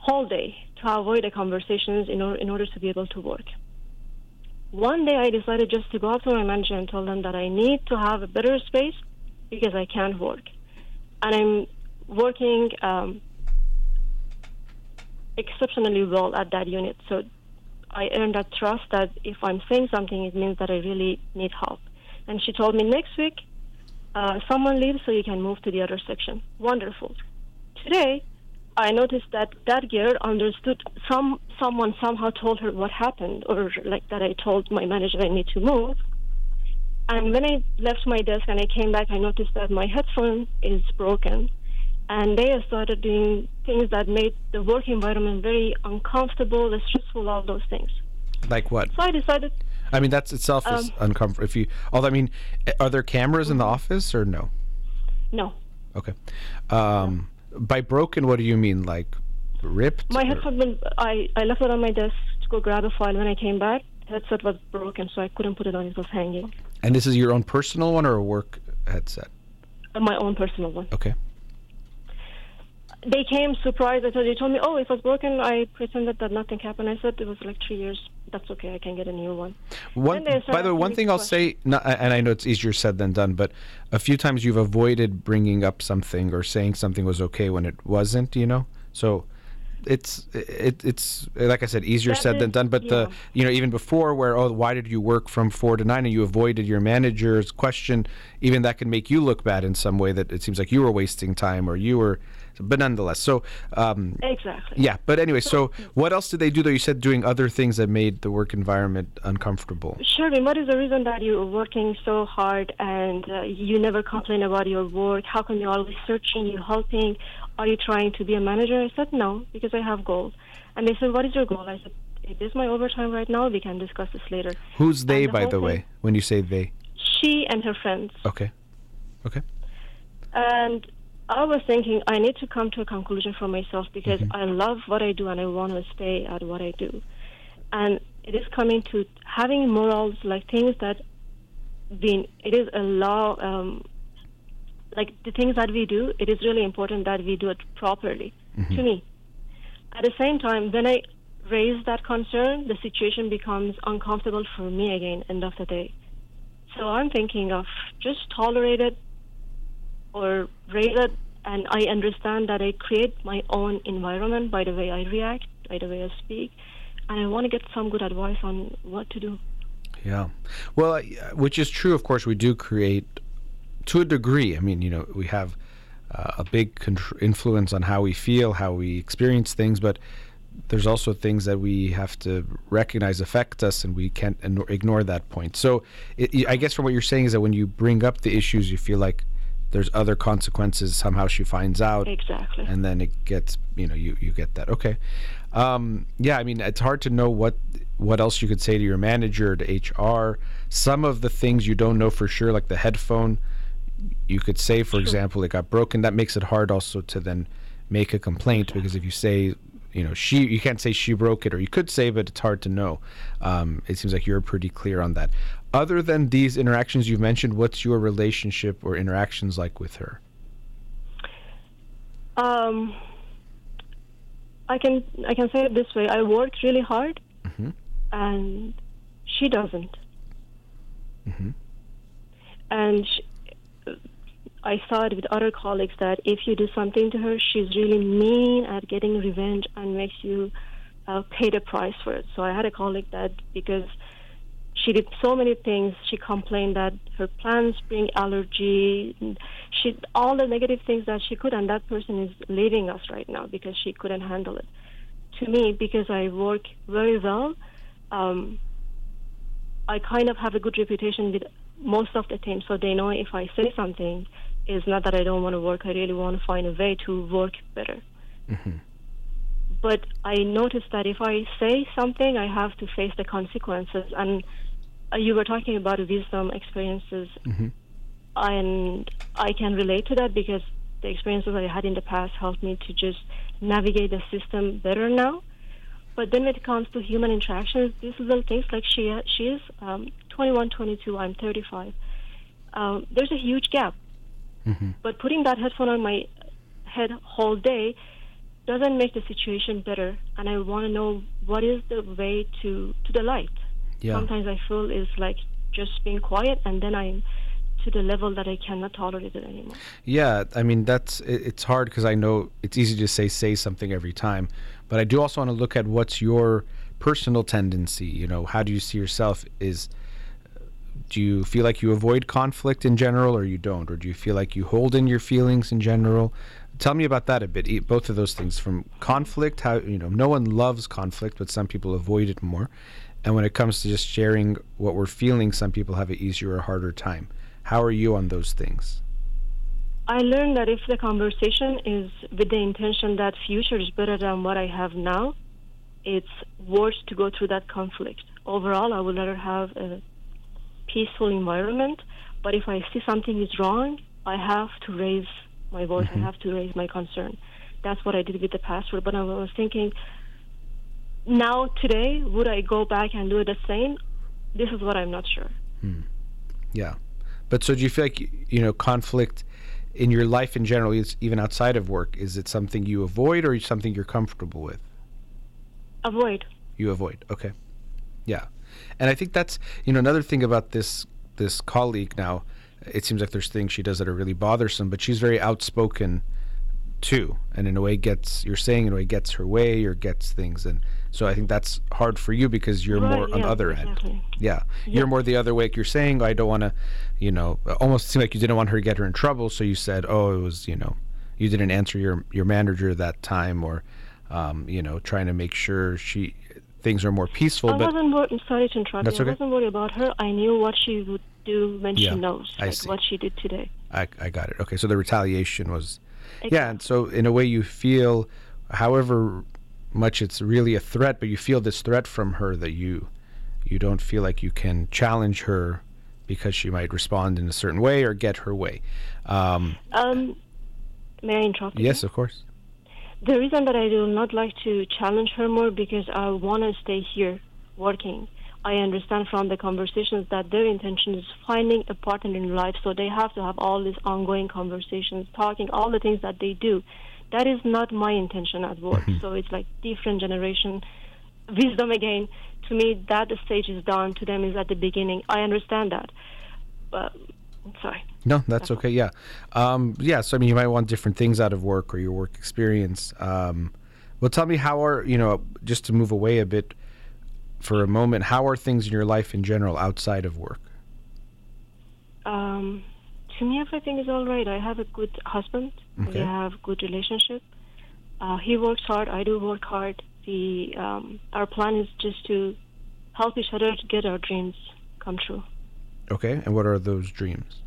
whole day to avoid the conversations in, or, in order to be able to work. One day I decided just to go up to my manager and tell them that I need to have a better space because I can't work. And I'm working um, exceptionally well at that unit. So I earned that trust that if I'm saying something, it means that I really need help. And she told me next week, uh, someone leaves so you can move to the other section. Wonderful. Today, I noticed that that girl understood some someone somehow told her what happened, or like that I told my manager I need to move. And when I left my desk and I came back, I noticed that my headphone is broken, and they started doing things that made the work environment very uncomfortable, stressful, all those things. Like what? So I decided. I mean, that's itself is Um, uncomfortable. If you, although I mean, are there cameras in the office or no? No, Okay. Um, by broken, what do you mean? Like ripped? my headphone. was- I I left it on my desk to go grab a file. When I came back, headset was broken, so I couldn't put it on. It was hanging. And this is your own personal one or a work headset? Uh, My own personal one. Okay. they came surprised. I told they told me, "Oh, it was broken." I pretended that nothing happened. I said it was like three years. That's okay. I can get a new one. One, by the way, one thing I'll say, not, and I know it's easier said than done, but a few times you've avoided bringing up something or saying something was okay when it wasn't. You know, so it's it, it's like I said, easier That said than done. But the you know even before where oh why did you work from four to nine and you avoided your manager's question, even that can make you look bad in some way that it seems like you were wasting time or you were, but nonetheless. So um, Exactly. yeah, but anyway, so what else did they do though? You said doing other things that made the work environment uncomfortable. Sherwin, what is the reason that you're working so hard and uh, you never complain about your work? How come you're always searching, you're helping? Are you trying to be a manager? I said, no, because I have goals. And they said, what is your goal? I said, it is my overtime right now. We can discuss this later. Who's they, the by the thing- way? When you say they, She and her friends. okay, okay, And I was thinking I need to come to a conclusion for myself because Mm-hmm. I love what I do and I want to stay at what I do. And it is coming to having morals, like things that being it is a law. Um, like the things that we do, it is really important that we do it properly. To me, at the same time, when I raise that concern, the situation becomes uncomfortable for me again. End of the day. So I'm thinking of just tolerate it or it and I understand that I create my own environment by the way I react, by the way I speak, and I want to get some good advice on what to do. Yeah. Well, which is true. Of course, we do create to a degree. I mean, you know, we have uh, a big contr- influence on how we feel, how we experience things, but there's also things that we have to recognize affect us, and we can't ignore that point. So, it, I guess from what you're saying is that when you bring up the issues, you feel like there's other consequences. Somehow she finds out, exactly, and then it gets, you know, you you get that. Okay, um, yeah. I mean, it's hard to know what what else you could say to your manager, to HR. Some of the things you don't know for sure, like the headphone. You could say, for sure. example, it got broken. That makes it hard also to then make a complaint because if you say you know she you can't say she broke it or you could say but it's hard to know um, it seems like you're pretty clear on that other than these interactions you've mentioned what's your relationship or interactions like with her um, i can i can say it this way i work really hard mm-hmm. and she doesn't mm-hmm. and she, I saw it with other colleagues that if you do something to her, she's really mean at getting revenge and makes you uh, pay the price for it. So I had a colleague that because she did so many things, she complained that her plants bring allergy, she all the negative things that she could, and that person is leaving us right now because she couldn't handle it. To me, because I work very well, um, I kind of have a good reputation with most of the team, so they know if I say something, it's not that I don't want to work. I really want to find a way to work better. Mm-hmm. But I noticed that if I say something, I have to face the consequences. And you were talking about wisdom experiences, mm-hmm. and I can relate to that because the experiences I had in the past helped me to just navigate the system better now. But then when it comes to human interactions, these little things like she she is um, 21, 22, I'm 35. Um, there's a huge gap. Mm-hmm. But putting that headphone on my head whole day doesn't make the situation better. And I want to know what is the way to to the light. Yeah. Sometimes I feel it's like just being quiet, and then I'm to the level that I cannot tolerate it anymore. Yeah, I mean that's it, it's hard because I know it's easy to say say something every time, but I do also want to look at what's your personal tendency. You know, how do you see yourself? Is do you feel like you avoid conflict in general, or you don't, or do you feel like you hold in your feelings in general? Tell me about that a bit. Both of those things from conflict. How you know no one loves conflict, but some people avoid it more. And when it comes to just sharing what we're feeling, some people have an easier or harder time. How are you on those things? I learned that if the conversation is with the intention that future is better than what I have now, it's worse to go through that conflict. Overall, I would rather have a peaceful environment, but if I see something is wrong, I have to raise my voice. Mm-hmm. I have to raise my concern. That's what I did with the password. But I was thinking, now today, would I go back and do the same? This is what I'm not sure. Hmm. Yeah. But so do you feel like, you know, conflict in your life in general, is even outside of work, is it something you avoid or something you're comfortable with? Avoid. You avoid. Okay. Yeah. And I think that's, you know, another thing about this this colleague now, it seems like there's things she does that are really bothersome, but she's very outspoken too and in a way gets you're saying in a way gets her way or gets things and so i think that's hard for you because you're right, more yeah, on the other exactly. end yeah. yeah. you're more the other way you're saying i don't want to you know almost seem like you didn't want her to get her in trouble so you said oh it was you know you didn't answer your your manager that time or um, you know trying to make sure she things are more peaceful i but wasn't worried sorry to interrupt that's okay. i wasn't worried about her i knew what she would do when yeah, she knows I like see. what she did today I, I got it okay so the retaliation was yeah, and so in a way you feel, however much it's really a threat, but you feel this threat from her that you you don't feel like you can challenge her because she might respond in a certain way or get her way. Um, um, may I interrupt? Yes, you? of course. The reason that I do not like to challenge her more because I want to stay here working. I understand from the conversations that their intention is finding a partner in life, so they have to have all these ongoing conversations, talking all the things that they do. That is not my intention at work. Mm-hmm. So it's like different generation wisdom again. To me, that stage is done. To them, is at the beginning. I understand that, but sorry. No, that's okay. Yeah, um, yeah. So I mean, you might want different things out of work or your work experience. Um, well, tell me how are you know just to move away a bit for a moment, how are things in your life in general outside of work? Um, to me, everything is all right. I have a good husband. Okay. We have good relationship. Uh, he works hard. I do work hard. The um, our plan is just to help each other to get our dreams come true. Okay, and what are those dreams?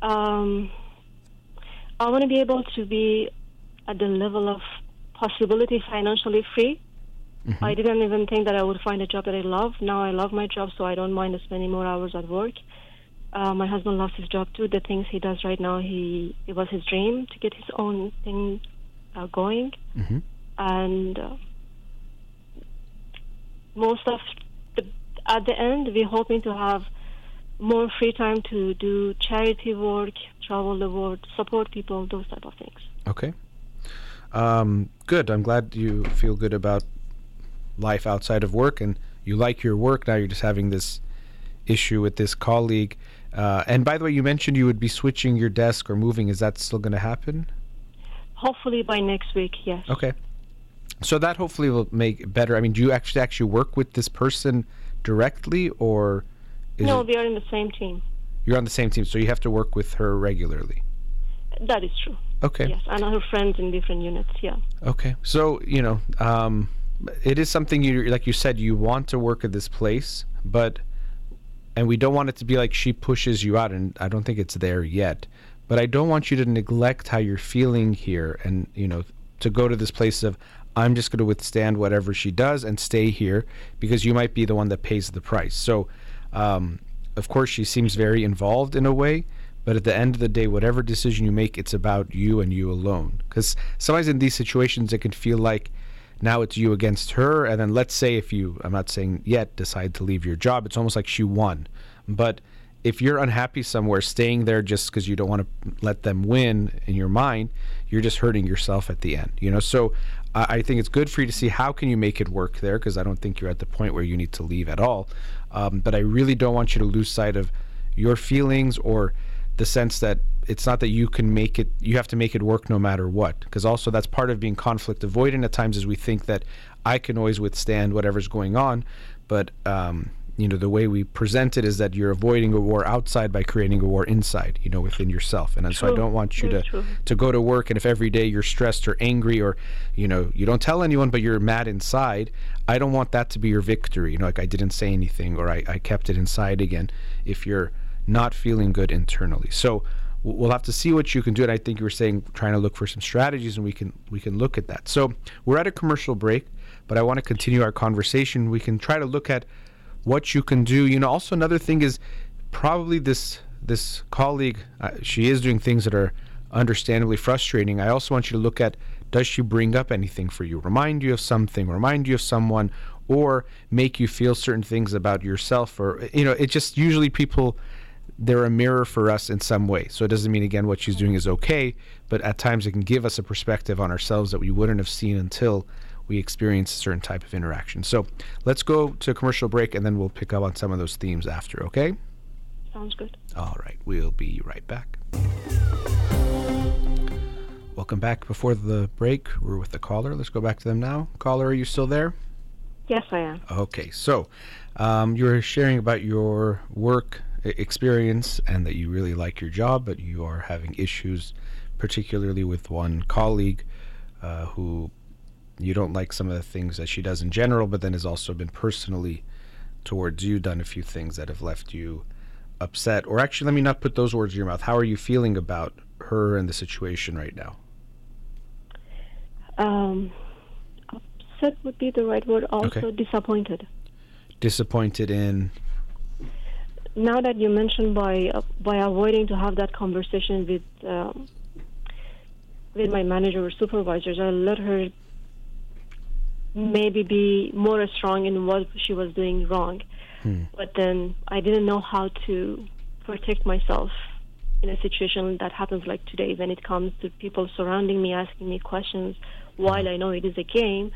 Um, I want to be able to be at the level of possibility financially free. Mhm. I didn't even think that I would find a job that I love. Now I love my job, so I don't mind spending more hours at work. Uh, my husband loves his job too. The things he does right now, he it was his dream to get his own thing uh, going, hmm and uh, most of the at the end, we're hoping to have more free time to do charity work, travel the world, support people, those type of things. Okay. Um, good. I'm glad you feel good about life outside of work and you like your work. Now you're just having this issue with this colleague. Uh, and by the way, you mentioned you would be switching your desk or moving. Is that still going to happen? Hopefully by next week, yes. Okay. So that hopefully will make it better. I mean, do you actually actually work with this person directly, or is no, it, we are in the same team. you're on the same team, so you have to work with her regularly? That is true. Okay. Yes, and other friends in different units. Yeah. Okay. So, you know, um, it is something you, like you said, you want to work at this place, but, and we don't want it to be like she pushes you out, and I don't think it's there yet. But I don't want you to neglect how you're feeling here and, you know, to go to this place of, I'm just going to withstand whatever she does and stay here because you might be the one that pays the price. So, um, of course, she seems very involved in a way, but at the end of the day, whatever decision you make, it's about you and you alone. Because sometimes in these situations, it can feel like now it's you against her. And then let's say if you, I'm not saying yet, decide to leave your job, it's almost like she won. But if you're unhappy somewhere, staying there just because you don't want to let them win in your mind, you're just hurting yourself at the end. You know, so I I think it's good for you to see how can you make it work there because I don't think you're at the point where you need to leave at all. Um, but I really don't want you to lose sight of your feelings or the sense that it's not that you can make it you have to make it work no matter what. Because also that's part of being conflict avoidant at times is we think that i can always withstand whatever's going on but um, you know the way we present it is that you're avoiding a war outside by creating a war inside you know within yourself. And so i don't want you Very to true. to go to work and if every day you're stressed or angry or you know you don't tell anyone but you're mad inside i don't want that to be your victory. You know like i didn't say anything or i, I kept it inside again if you're not feeling good internally. So we'll have to see what you can do and i think you were saying trying to look for some strategies and we can we can look at that. So we're at a commercial break but i want to continue our conversation. We can try to look at what you can do. You know also another thing is probably this this colleague uh, she is doing things that are understandably frustrating. I also want you to look at does she bring up anything for you? Remind you of something remind you of someone or make you feel certain things about yourself or you know it just usually people they're a mirror for us in some way so it doesn't mean again what she's doing is okay but at times it can give us a perspective on ourselves that we wouldn't have seen until we experience a certain type of interaction so let's go to a commercial break and then we'll pick up on some of those themes after okay Sounds good. all right, we'll be right back. Welcome back. Before the break, we're with the caller. Let's go back to them now. Caller, are you still there? Yes, I am. Okay, so um, you were sharing about your work experience and that you really like your job, but you are having issues, particularly with one colleague uh, who you don't like some of the things that she does in general, but then has also been personally towards you, done a few things that have left you upset. Or actually, let me not put those words in your mouth. How are you feeling about her and the situation right now? Um, upset would be the right word. Also Okay. disappointed. Disappointed in. Now that you mentioned by uh, by avoiding to have that conversation with um, with my manager or supervisors, I let her maybe be more strong in what she was doing wrong. Hmm. But then I didn't know how to protect myself in a situation that happens like today when it comes to people surrounding me asking me questions while I know it is a game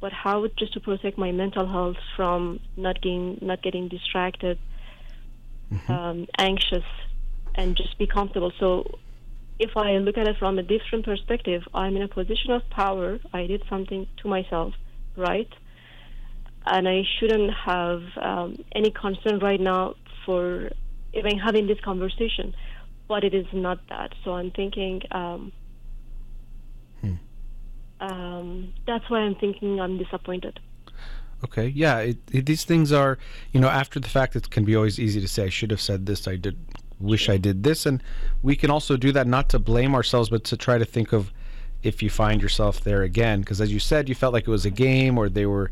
but how just to protect my mental health from not getting not getting distracted um, anxious and just be comfortable so if I look at it from a different perspective I'm in a position of power I did something to myself right and I shouldn't have um, any concern right now for even having this conversation. But it is not that. So I'm thinking. Um, Hmm. um, that's why I'm thinking I'm disappointed. Okay, yeah, it, it, these things are, you know, after the fact, it can be always easy to say, I should have said this, I did, wish I did this. And we can also do that not to blame ourselves, but to try to think of if you find yourself there again. Because as you said, you felt like it was a game or they were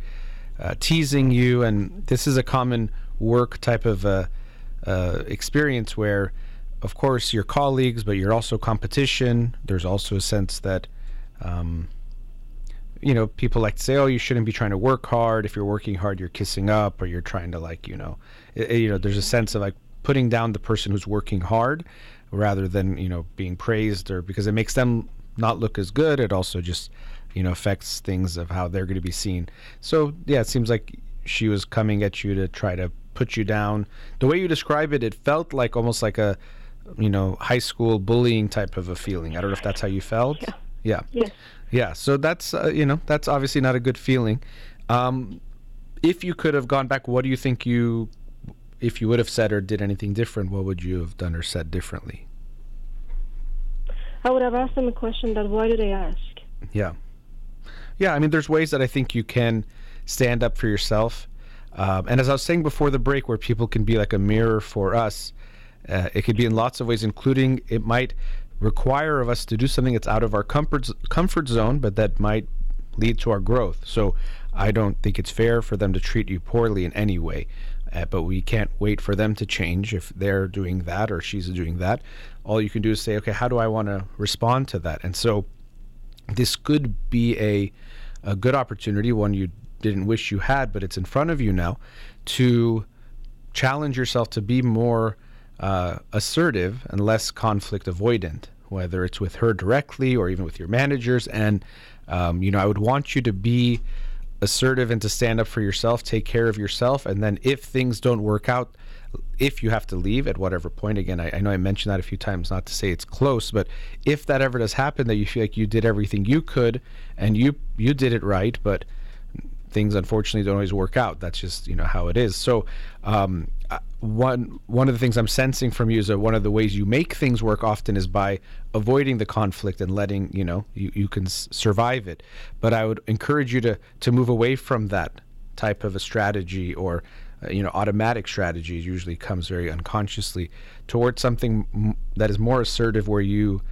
uh, teasing you. And this is a common work type of uh, uh, experience where, of course, you're colleagues, but you're also competition. There's also a sense that, um, you know, people like to say, "Oh, you shouldn't be trying to work hard. If you're working hard, you're kissing up, or you're trying to like, you know, i- i- you know." There's a sense of like putting down the person who's working hard, rather than you know being praised, or because it makes them not look as good. It also just, you know, affects things of how they're going to be seen. So yeah, it seems like she was coming at you to try to put you down. The way you describe it, it felt like almost like a, you know, high school bullying type of a feeling. I don't know if that's how you felt. Yeah. Yeah. Yes. Yeah, so that's uh, you know that's obviously not a good feeling. Um, if you could have gone back, what do you think you, if you would have said or did anything different, what would you have done or said differently? I would have asked them a question that why do they ask? Yeah, yeah. I mean, there's ways that I think you can stand up for yourself. Um, and as I was saying before the break, where people can be like a mirror for us, uh, it could be in lots of ways, including it might require of us to do something that's out of our comfort comfort zone, but that might lead to our growth. So I don't think it's fair for them to treat you poorly in any way. Uh, but we can't wait for them to change if they're doing that or she's doing that. All you can do is say, okay, how do I want to respond to that? And so this could be a a good opportunity, one you didn't wish you had, but it's in front of you now, to challenge yourself to be more uh, assertive and less conflict avoidant, whether it's with her directly or even with your managers. And um, you know, I would want you to be assertive and to stand up for yourself, take care of yourself, and then if things don't work out, if you have to leave at whatever point, again, I, I know I mentioned that a few times, not to say it's close, but if that ever does happen, that you feel like you did everything you could and you you did it right, but things unfortunately don't always work out. That's just you know how it is. So um, uh, one one of the things I'm sensing from you is that one of the ways you make things work often is by avoiding the conflict and letting you know you, you can s- survive it. But I would encourage you to to move away from that type of a strategy or uh, you know automatic strategy usually comes very unconsciously towards something m- that is more assertive where you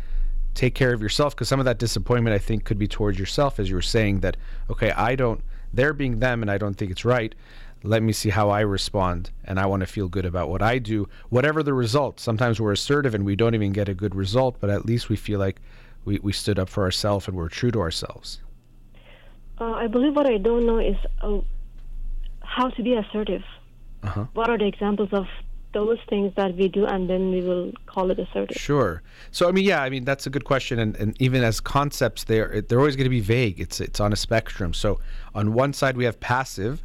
take care of yourself because some of that disappointment I think could be towards yourself as you were saying that okay I don't they're being them and I don't think it's right let me see how I respond and I want to feel good about what I do. Whatever the result sometimes we're assertive and we don't even get a good result but at least we feel like we, we stood up for ourselves and we're true to ourselves. Uh, I believe what I don't know is uh, how to be assertive. uh-huh. What are the examples of those things that we do, and then we will call it assertive? Sure. So I mean, yeah, I mean that's a good question, and, and even as concepts, they're they're always going to be vague. It's it's on a spectrum. So on one side we have passive,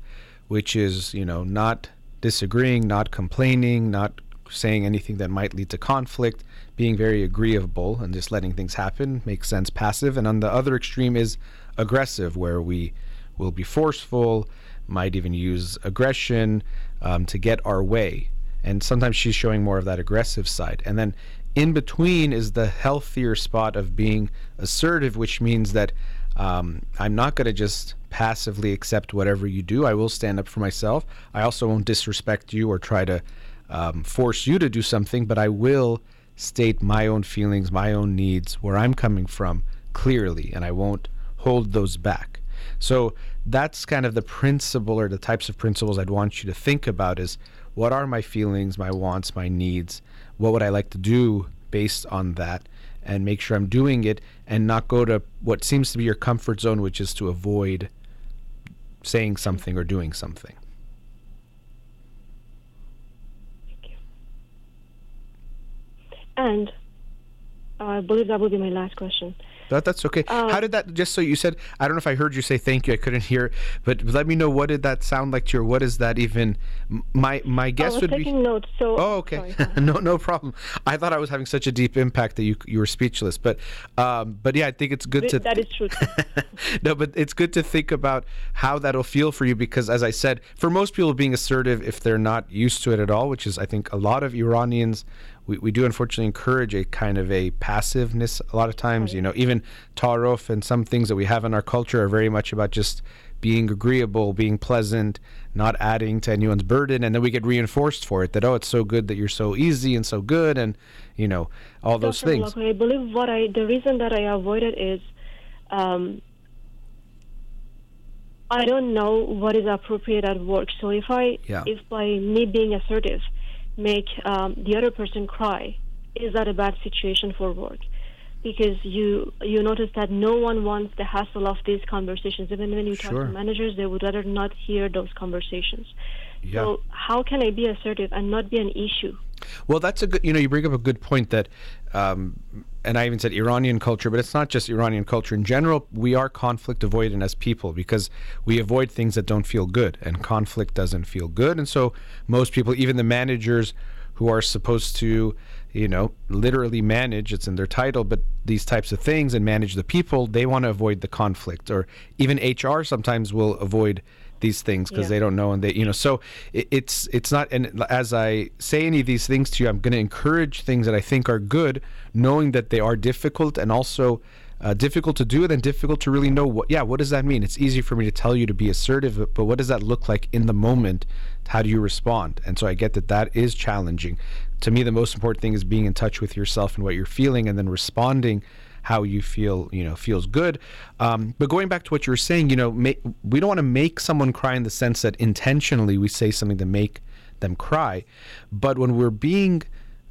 which is you know not disagreeing, not complaining, not saying anything that might lead to conflict, being very agreeable and just letting things happen makes sense. Passive, and on the other extreme is aggressive, where we will be forceful, might even use aggression um, to get our way and sometimes she's showing more of that aggressive side. And then in between is the healthier spot of being assertive, which means that um, I'm not going to just passively accept whatever you do. I will stand up for myself. I also won't disrespect you or try to um, force you to do something, but I will state my own feelings, my own needs, where I'm coming from clearly, and I won't hold those back. So that's kind of the principle or the types of principles I'd want you to think about is what are my feelings, my wants, my needs? What would I like to do based on that? And make sure I'm doing it and not go to what seems to be your comfort zone, which is to avoid saying something or doing something. And uh, I believe that will be my last question. That, that's okay. Um, How did that? Just so you said, I don't know if I heard you say thank you. I couldn't hear, but let me know what did that sound like to you. What is that even? My my guess would be. taking notes. So Oh, okay. sorry, no, no problem. I thought I was having such a deep impact that you you were speechless. But um, but yeah, I think it's good to. that is true. no, but it's good to think about how that'll feel for you because, as I said, for most people, being assertive, if they're not used to it at all, which is, I think, a lot of Iranians, we, we do unfortunately encourage a kind of a passiveness a lot of times. You know, even Taruf and some things that we have in our culture are very much about just being agreeable, being pleasant, not adding to anyone's burden, and then we get reinforced for it that oh, it's so good that you're so easy and so good, and you know all those Dr. things. I believe what I the reason that I avoid it is um, I don't know what is appropriate at work. So if I Yeah. if by me being assertive make um, the other person cry, is that a bad situation for work? Because you you notice that no one wants the hassle of these conversations. Even when you talk Sure. to managers, they would rather not hear those conversations. Yeah. So how can I be assertive and not be an issue? Well, that's a good. You know, you bring up a good point that, um, and I even said Iranian culture, but it's not just Iranian culture in general. We are conflict avoidant as people because we avoid things that don't feel good, and conflict doesn't feel good. And so, most people, even the managers who are supposed to, you know, literally manage, it's in their title, but these types of things and manage the people, they want to avoid the conflict. Or even HR sometimes will avoid these things because Yeah. they don't know and they you know so it, it's it's not and as i say any of these things to you i'm going to encourage things that i think are good knowing that they are difficult and also uh, difficult to do and then difficult to really know what yeah what does that mean? It's easy for me to tell you to be assertive but- but what does that look like in the moment? How do you respond? And so i get that that is challenging. To me the most important thing is being in touch with yourself and what you're feeling and then responding how you feel, you know, feels good. Um, but going back to what you were saying, you know, we don't want to make someone cry in the sense that intentionally we say something to make them cry. But when we're being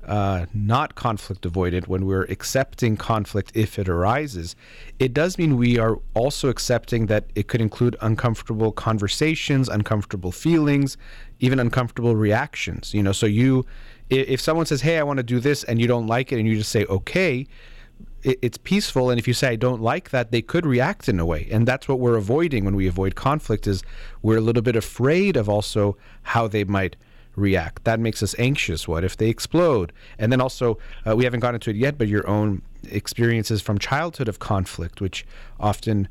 uh, not conflict avoidant, when we're accepting conflict if it arises, it does mean we are also accepting that it could include uncomfortable conversations, uncomfortable feelings, even uncomfortable reactions. You know, so you, if someone says, "Hey, I want to do this," and you don't like it, and you just say, "Okay," it, it's peaceful and if you say i don't like that they could react in a way. And that's what we're avoiding when we avoid conflict is we're a little bit afraid of also how they might react. That makes us anxious. What if they explode? And then also uh, we haven't gotten into it yet but your own experiences from childhood of conflict which often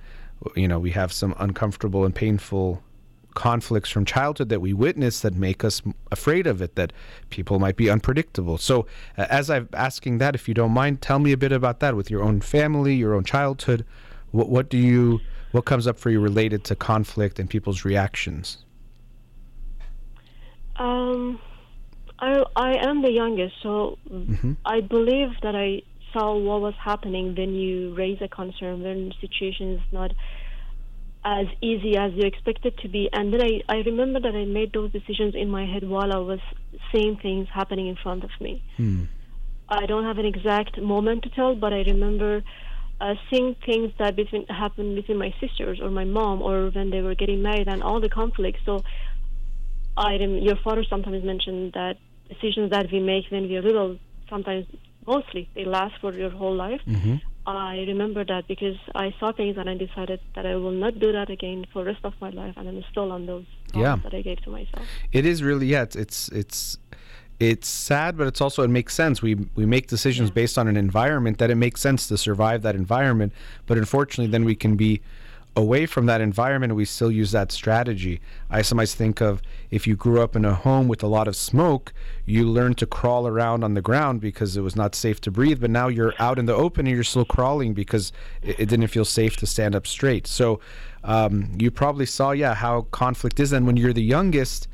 you know we have some uncomfortable and painful conflicts from childhood that we witness that make us afraid of it that people might be unpredictable. So uh, as i'm asking that if you don't mind tell me a bit about that with your own family your own childhood. What, what do you what comes up for you related to conflict and people's reactions? Um, I I am the youngest, so Mm-hmm. I believe that I saw what was happening when you raise a concern when the situation is not as easy as you expect it to be. And then I, I remember that I made those decisions in my head while I was seeing things happening in front of me. I don't have an exact moment to tell, but I remember uh, seeing things that between happened between my sisters or my mom or when they were getting married and all the conflicts. So I rem- your father sometimes mentioned that decisions that we make when we are little sometimes mostly they last for your whole life. Mm-hmm. I remember that because I saw things and I decided that I will not do that again for the rest of my life, and I'm still on those Yeah. that I gave to myself. It is really yeah. It's it's it's it's sad, but it's also it makes sense. We we make decisions based on an environment that it makes sense to survive that environment, but unfortunately, then we can be away from that environment we still use that strategy. I sometimes think of if you grew up in a home with a lot of smoke, you learn to crawl around on the ground because it was not safe to breathe, but now you're out in the open and you're still crawling because it, it didn't feel safe to stand up straight. So um, you probably saw, yeah, how conflict is. And when you're the youngest,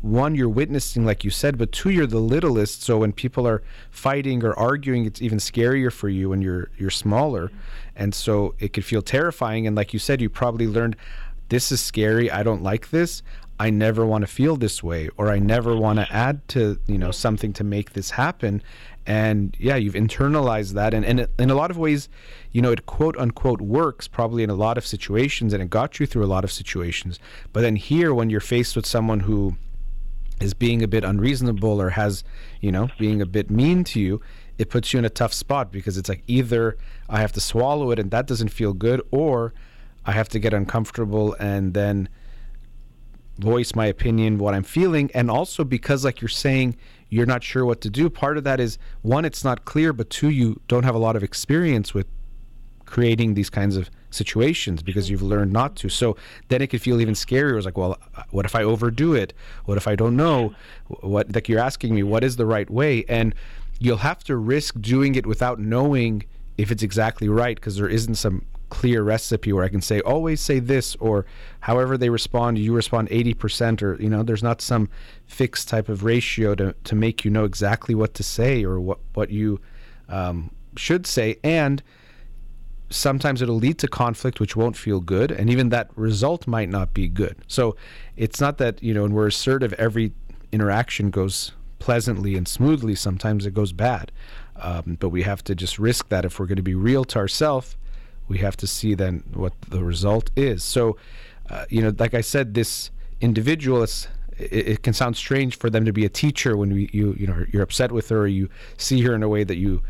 one you're witnessing like you said but two you're the littlest so when people are fighting or arguing it's even scarier for you when you're you're smaller and so it could feel terrifying. And like you said you probably learned this is scary. I don't like this. I never want to feel this way or i never want to add to you know something to make this happen. And yeah you've internalized that. And, and in a lot of ways you know it quote unquote works probably in a lot of situations and it got you through a lot of situations. But then here when you're faced with someone who is being a bit unreasonable or has, you know, being a bit mean to you, it puts you in a tough spot because it's like either I have to swallow it and that doesn't feel good, or I have to get uncomfortable and then voice my opinion, what I'm feeling. And also because, like you're saying, you're not sure what to do. Part of that is one, it's not clear, but two, you don't have a lot of experience with creating these kinds of situations because mm-hmm. you've learned not to. So then it could feel even scarier. It was like, well, what if I overdo it? What if I don't know? What like you're asking me, what is the right way? And you'll have to risk doing it without knowing if it's exactly right because there isn't some clear recipe where I can say always say this or however they respond you respond 80% or you know there's not some fixed type of ratio to, to make you know exactly what to say or what what you um, should say. And sometimes it'll lead to conflict which won't feel good and even that result might not be good. So it's not that you know when we're assertive every interaction goes pleasantly and smoothly. Sometimes it goes bad um, but we have to just risk that if we're going to be real to ourselves we have to see then what the result is. So, uh, you know, like I said, this individual is. It, it, can sound strange for them to be a teacher when we, you you know you're upset with her or you see her in a way that you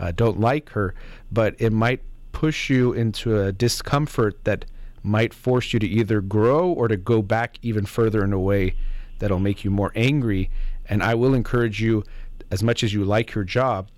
uh, don't like her, but it might push you into a discomfort that might force you to either grow or to go back even further in a way that'll make you more angry. And I will encourage you, as much as you like your job,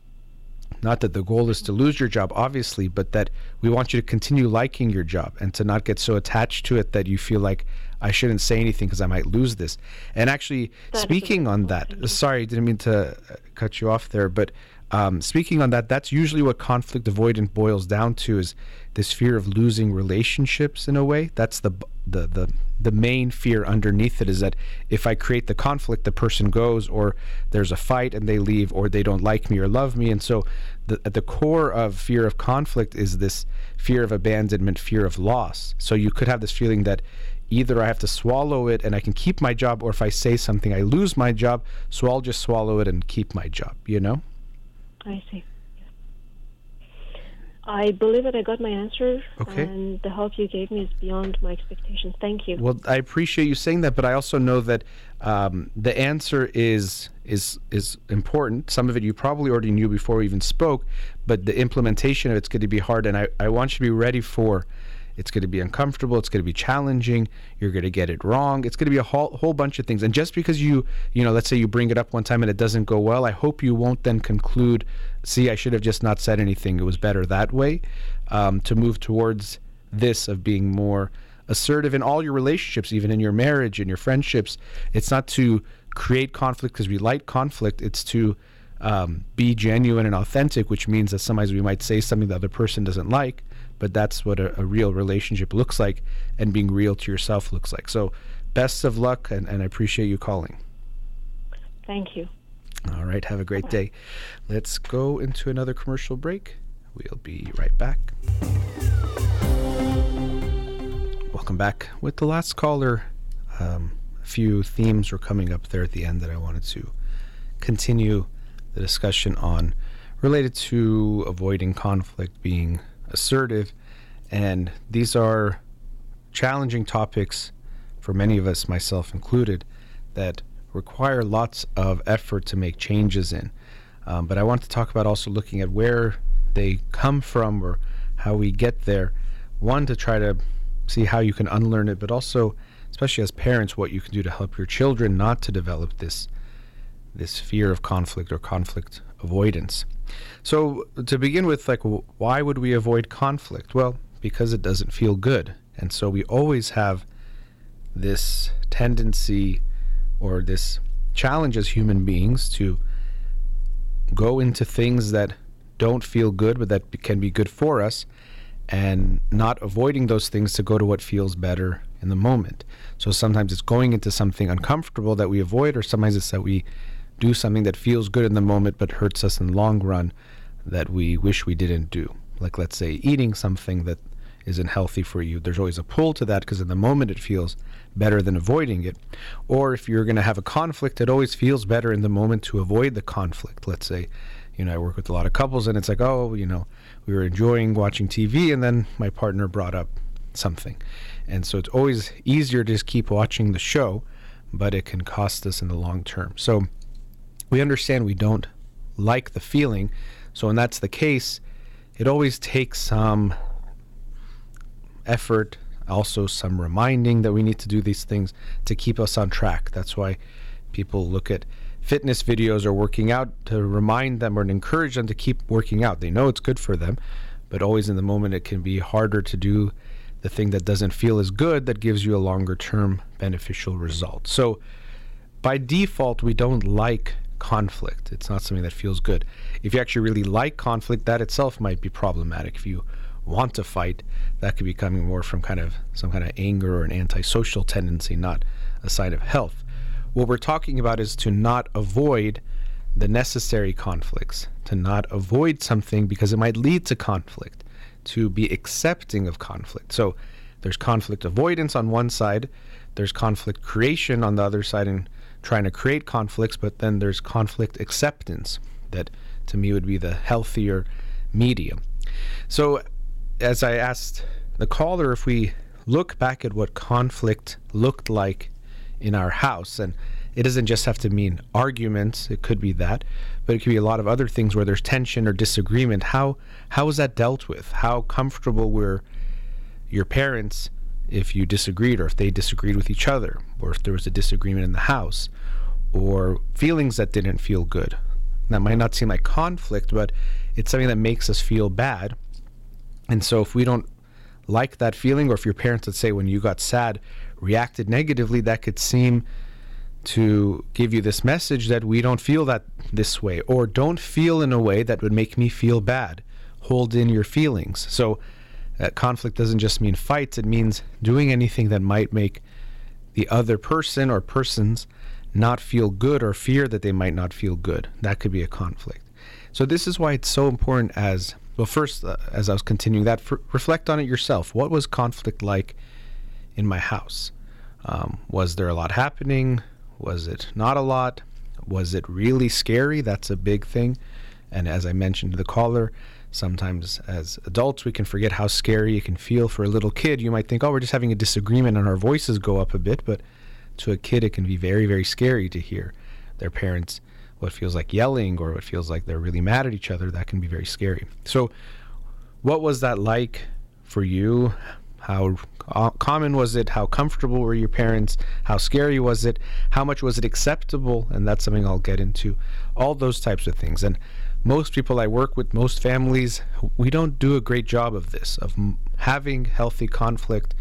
not that the goal is to lose your job, obviously, but that we want you to continue liking your job and to not get so attached to it that you feel like I shouldn't say anything because I might lose this. And actually, that speaking on that, sorry, I didn't mean to uh, cut you off there, but um, speaking on that, that's usually what conflict avoidance boils down to is this fear of losing relationships in a way. That's the the the the main fear underneath it is that if I create the conflict, the person goes, or there's a fight and they leave, or they don't like me or love me, and so the, at the core of fear of conflict is this fear of abandonment, fear of loss. So you could have this feeling that either I have to swallow it and I can keep my job, or if I say something, I lose my job. So I'll just swallow it and keep my job. You know. I see. I believe that I got my answer, okay. and the help you gave me is beyond my expectations. Thank you. Well, I appreciate you saying that, but I also know that um, the answer is is is important. Some of it you probably already knew before we even spoke, but the implementation of it's going to be hard, and I, I want you to be ready for it's going to be uncomfortable. It's going to be challenging. You're going to get it wrong. It's going to be a whole, whole bunch of things. And just because you, you know, let's say you bring it up one time and it doesn't go well, I hope you won't then conclude, see, I should have just not said anything. It was better that way. Um, to move towards this of being more assertive in all your relationships, even in your marriage and your friendships. It's not to create conflict because we like conflict. It's to um, be genuine and authentic, which means that sometimes we might say something the other person doesn't like but that's what a, a, real relationship looks like and being real to yourself looks like. So, best of luck, and, and I appreciate you calling. Thank you. All right, have a great day. Let's go into another commercial break. We'll be right back. Welcome back with the last caller. Um, a few themes were coming up there at the end that I wanted to continue the discussion on related to avoiding conflict, being assertive. And these are challenging topics for many of us, myself included, that require lots of effort to make changes in. Um, but I want to talk about also looking at where they come from or how we get there. One, to try to see how you can unlearn it, but also, especially as parents, what you can do to help your children not to develop this this fear of conflict or conflict avoidance. So, to begin with, like, why would we avoid conflict? Well, because it doesn't feel good. And so we always have this tendency or this challenge as human beings to go into things that don't feel good, but that can be good for us, and not avoiding those things to go to what feels better in the moment. So sometimes it's going into something uncomfortable that we avoid, or sometimes it's that we do something that feels good in the moment but hurts us in the long run that we wish we didn't do. Like, let's say, eating something that isn't healthy for you. There's always a pull to that because in the moment it feels better than avoiding it. Or if you're going to have a conflict, it always feels better in the moment to avoid the conflict. Let's say, you know, I work with a lot of couples and it's like, oh, you know, we were enjoying watching TV and then my partner brought up something. And so it's always easier to just keep watching the show but it can cost us in the long term. So we understand we don't like the feeling. So when that's the case, it always takes some effort, also some reminding that we need to do these things to keep us on track. That's why people look at fitness videos or working out to remind them or encourage them to keep working out. They know it's good for them, but always in the moment it can be harder to do the thing that doesn't feel as good that gives you a longer term beneficial result. So by default, we don't like conflict. It's not something that feels good. If you actually really like conflict, that itself might be problematic. If you want to fight, that could be coming more from kind of some kind of anger or an antisocial tendency, not a sign of health. What we're talking about is to not avoid the necessary conflicts, to not avoid something because it might lead to conflict, to be accepting of conflict. So there's conflict avoidance on one side, there's conflict creation on the other side, and trying to create conflicts, but then there's conflict acceptance that to me would be the healthier medium. So, as I asked the caller, if we look back at what conflict looked like in our house, and it doesn't just have to mean arguments, it could be that, but it could be a lot of other things where there's tension or disagreement. How how is that dealt with? How comfortable were your parents if you disagreed or if they disagreed with each other or if there was a disagreement in the house or feelings that didn't feel good. That might not seem like conflict, but it's something that makes us feel bad. And so if we don't like that feeling, or if your parents, let's say, when you got sad, reacted negatively, that could seem to give you this message that we don't feel that this way, or don't feel in a way that would make me feel bad. Hold in your feelings. So uh, conflict doesn't just mean fights, it means doing anything that might make the other person or persons not feel good or fear that they might not feel good. That could be a conflict. So, this is why it's so important as well. First, uh, as I was continuing that, reflect on it yourself. What was conflict like in my house? Um, was there a lot happening? Was it not a lot? Was it really scary? That's a big thing. And as I mentioned to the caller, Sometimes, as adults, we can forget how scary it can feel for a little kid. You might think, oh, we're just having a disagreement and our voices go up a bit, but to a kid, it can be very, very scary to hear their parents what feels like yelling or what feels like they're really mad at each other. That can be very scary. So, what was that like for you? How common was it? How comfortable were your parents? How scary was it? How much was it acceptable? And that's something I'll get into. All those types of things. And most people I work with, most families, we don't do a great job of this, of m- having healthy conflict,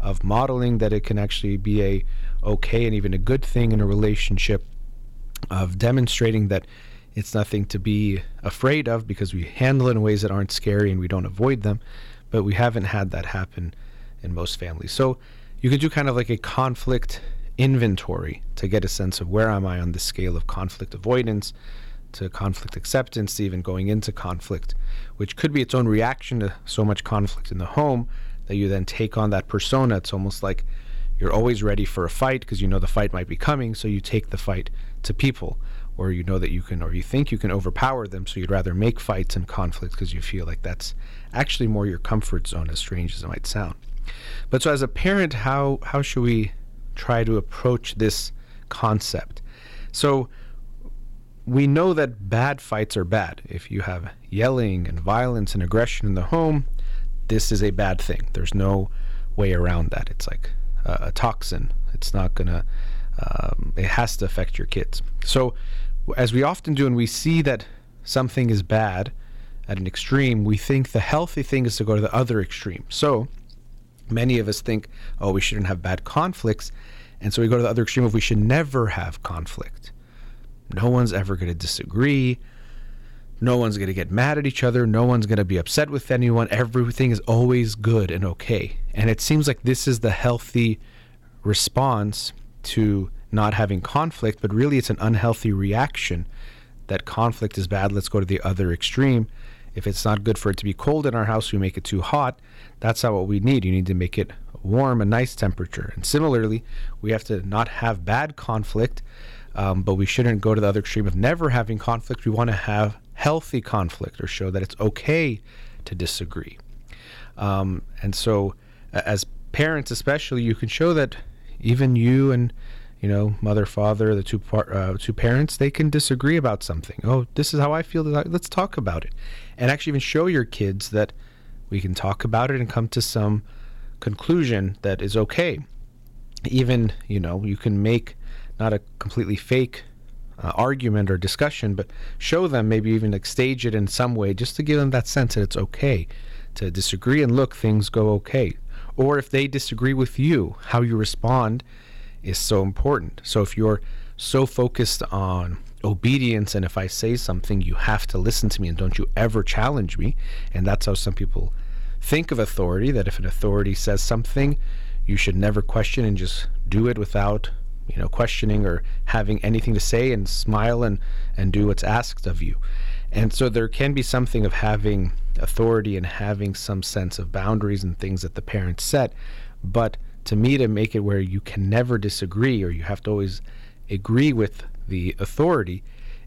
of modeling that it can actually be a okay and even a good thing in a relationship, of demonstrating that it's nothing to be afraid of because we handle it in ways that aren't scary and we don't avoid them, but we haven't had that happen in most families. So you could do kind of like a conflict inventory to get a sense of where am I on the scale of conflict avoidance to conflict acceptance, even going into conflict, which could be its own reaction to so much conflict in the home that you then take on that persona. It's almost like you're always ready for a fight because you know the fight might be coming, so you take the fight to people, or you know that you can, or you think you can overpower them, so you'd rather make fights and conflict because you feel like that's actually more your comfort zone, as strange as it might sound. But so, as a parent, how how should we try to approach this concept? So we know that bad fights are bad. If you have yelling and violence and aggression in the home, this is a bad thing. There's no way around that. It's like a, toxin. It's not gonna. Um, it has to affect your kids. So, as we often do, when we see that something is bad at an extreme, we think the healthy thing is to go to the other extreme. So, many of us think, oh, we shouldn't have bad conflicts, and so we go to the other extreme of we should never have conflict. No one's ever going to disagree. No one's going to get mad at each other. No one's going to be upset with anyone. Everything is always good and okay. And it seems like this is the healthy response to not having conflict, but really it's an unhealthy reaction that conflict is bad. Let's go to the other extreme. If it's not good for it to be cold in our house, we make it too hot. That's not what we need. You need to make it warm, a nice temperature. And similarly, we have to not have bad conflict um, but we shouldn't go to the other extreme of never having conflict. We want to have healthy conflict or show that it's okay to disagree. Um, and so, as parents, especially, you can show that even you and you know, mother, father, the two par- uh, two parents, they can disagree about something. Oh, this is how I feel. Let's talk about it, and actually even show your kids that we can talk about it and come to some conclusion that is okay. Even you know, you can make not a completely fake uh, argument or discussion, but show them maybe even like stage it in some way just to give them that sense that it's okay to disagree and look things go okay. Or if they disagree with you, how you respond is so important. So if you're so focused on obedience and if I say something, you have to listen to me and don't you ever challenge me. And that's how some people think of authority that if an authority says something, you should never question and just do it without you know questioning or having anything to say and smile and and do what's asked of you and so there can be something of having authority and having some sense of boundaries and things that the parents set but to me to make it where you can never disagree or you have to always agree with the authority,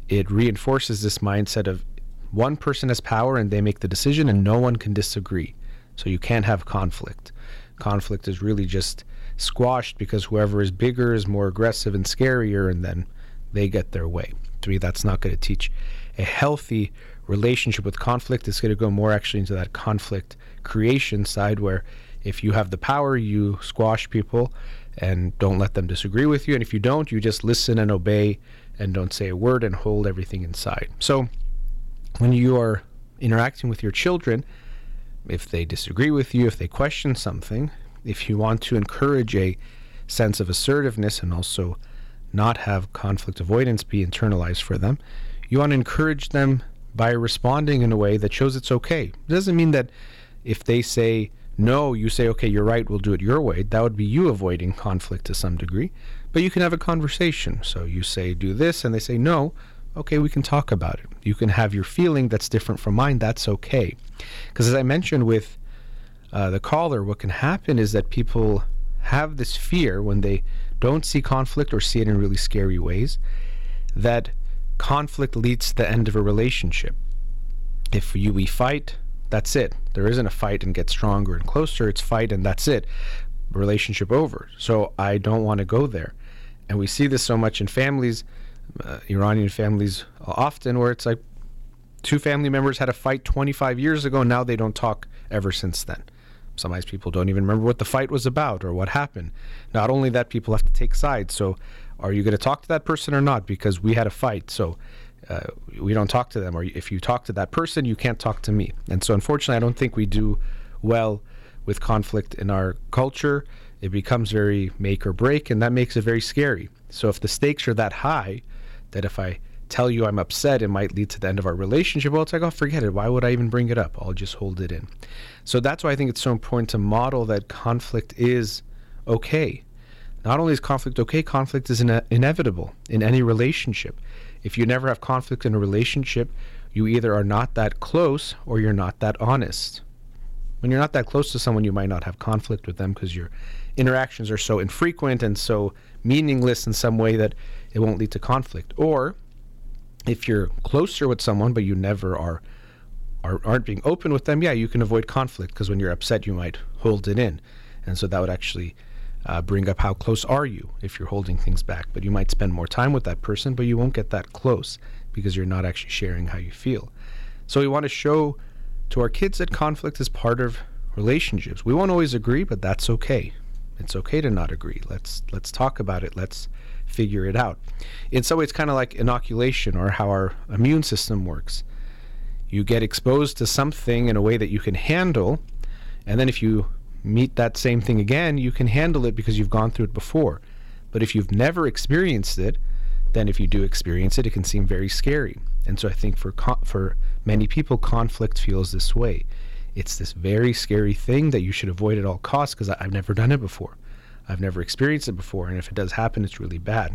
it reinforces this mindset of one person has power and they make the decision and no one can disagree. So you can't have conflict. Conflict is really just squashed because whoever is bigger is more aggressive and scarier and then they get their way. To me, that's not going to teach a healthy relationship with conflict. It's going to go more actually into that conflict creation side where if you have the power, you squash people and don't let them disagree with you. And if you don't, you just listen and obey and don't say a word and hold everything inside. So when you are interacting with your children, if they disagree with you, if they question something, if you want to encourage a sense of assertiveness and also not have conflict avoidance be internalized for them, you want to encourage them by responding in a way that shows it's okay. It doesn't mean that if they say, no, you say, okay, you're right, we'll do it your way. That would be you avoiding conflict to some degree. But you can have a conversation. So you say, do this, and they say, no, okay, we can talk about it. You can have your feeling that's different from mine. That's okay. Because as I mentioned with uh, the caller, what can happen is that people have this fear when they don't see conflict or see it in really scary ways that conflict leads to the end of a relationship. If you we fight, that's it. There isn't a fight and get stronger and closer. It's fight and that's it. Relationship over. So I don't want to go there. And we see this so much in families, uh, Iranian families often, where it's like two family members had a fight 25 years ago. Now they don't talk ever since then. Sometimes people don't even remember what the fight was about or what happened. Not only that, people have to take sides. So, are you going to talk to that person or not? Because we had a fight. So, uh, we don't talk to them, or if you talk to that person, you can't talk to me. And so, unfortunately, I don't think we do well with conflict in our culture. It becomes very make or break, and that makes it very scary. So, if the stakes are that high, that if I tell you I'm upset, it might lead to the end of our relationship. Well, it's like, oh, forget it. Why would I even bring it up? I'll just hold it in. So that's why I think it's so important to model that conflict is okay. Not only is conflict okay, conflict is ine- inevitable in any relationship. If you never have conflict in a relationship, you either are not that close or you're not that honest. When you're not that close to someone, you might not have conflict with them because your interactions are so infrequent and so meaningless in some way that it won't lead to conflict. Or if you're closer with someone but you never are, are aren't being open with them, yeah, you can avoid conflict because when you're upset, you might hold it in, and so that would actually uh, bring up how close are you if you're holding things back. But you might spend more time with that person, but you won't get that close because you're not actually sharing how you feel. So we want to show to our kids that conflict is part of relationships. We won't always agree, but that's okay. It's okay to not agree. Let's let's talk about it. Let's figure it out. In some ways, it's kind of like inoculation or how our immune system works. You get exposed to something in a way that you can handle, and then if you meet that same thing again, you can handle it because you've gone through it before. But if you've never experienced it, then if you do experience it, it can seem very scary. And so I think for for many people, conflict feels this way. It's this very scary thing that you should avoid at all costs because I've never done it before. I've never experienced it before, and if it does happen, it's really bad.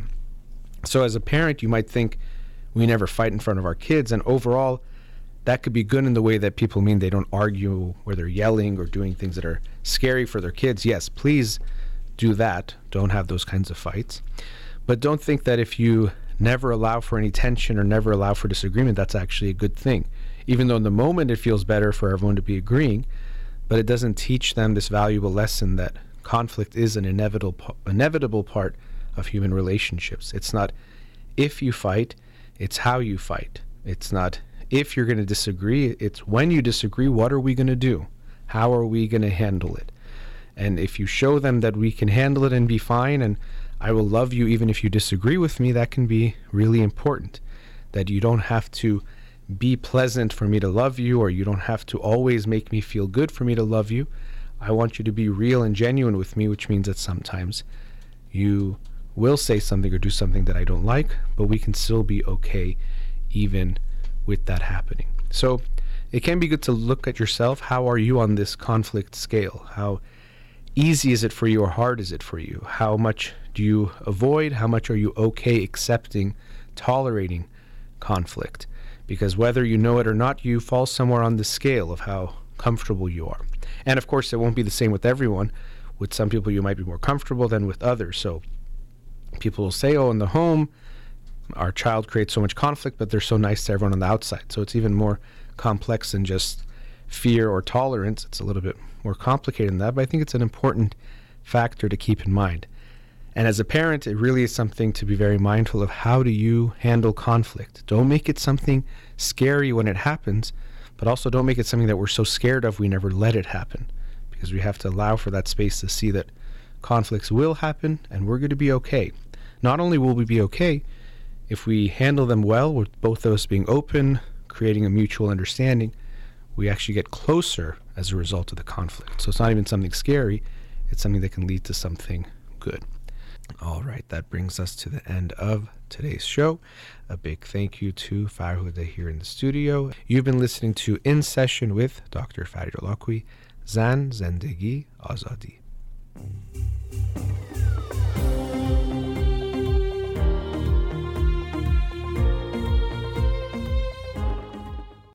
So as a parent, you might think we never fight in front of our kids, and overall, that could be good in the way that people mean they don't argue where they're yelling or doing things that are scary for their kids. Yes, please do that. Don't have those kinds of fights. But don't think that if you never allow for any tension or never allow for disagreement, that's actually a good thing. Even though in the moment it feels better for everyone to be agreeing, but it doesn't teach them this valuable lesson that conflict is an inevitable inevitable part of human relationships. It's not if you fight, it's how you fight. It's not if you're going to disagree, it's when you disagree, what are we going to do? How are we going to handle it? And if you show them that we can handle it and be fine, and I will love you even if you disagree with me, that can be really important. That you don't have to be pleasant for me to love you, or you don't have to always make me feel good for me to love you. I want you to be real and genuine with me, which means that sometimes you will say something or do something that I don't like, but we can still be okay even with that happening. So it can be good to look at yourself. How are you on this conflict scale? How easy is it for you or hard is it for you? How much do you avoid? How much are you okay accepting, tolerating conflict? Because whether you know it or not, you fall somewhere on the scale of how comfortable you are. And of course, it won't be the same with everyone. With some people, you might be more comfortable than with others. So people will say, oh, in the home, our child creates so much conflict, but they're so nice to everyone on the outside. So it's even more complex than just fear or tolerance. It's a little bit more complicated than that, but I think it's an important factor to keep in mind. And as a parent, it really is something to be very mindful of how do you handle conflict. Don't make it something scary when it happens, but also don't make it something that we're so scared of we never let it happen. Because we have to allow for that space to see that conflicts will happen and we're going to be okay. Not only will we be okay, if we handle them well, with both of us being open, creating a mutual understanding, we actually get closer as a result of the conflict. So it's not even something scary, it's something that can lead to something good. All right, that brings us to the end of today's show. A big thank you to Farhuda here in the studio. You've been listening to In Session with Dr. Farid Holakouee, Zan Zendegi Azadi.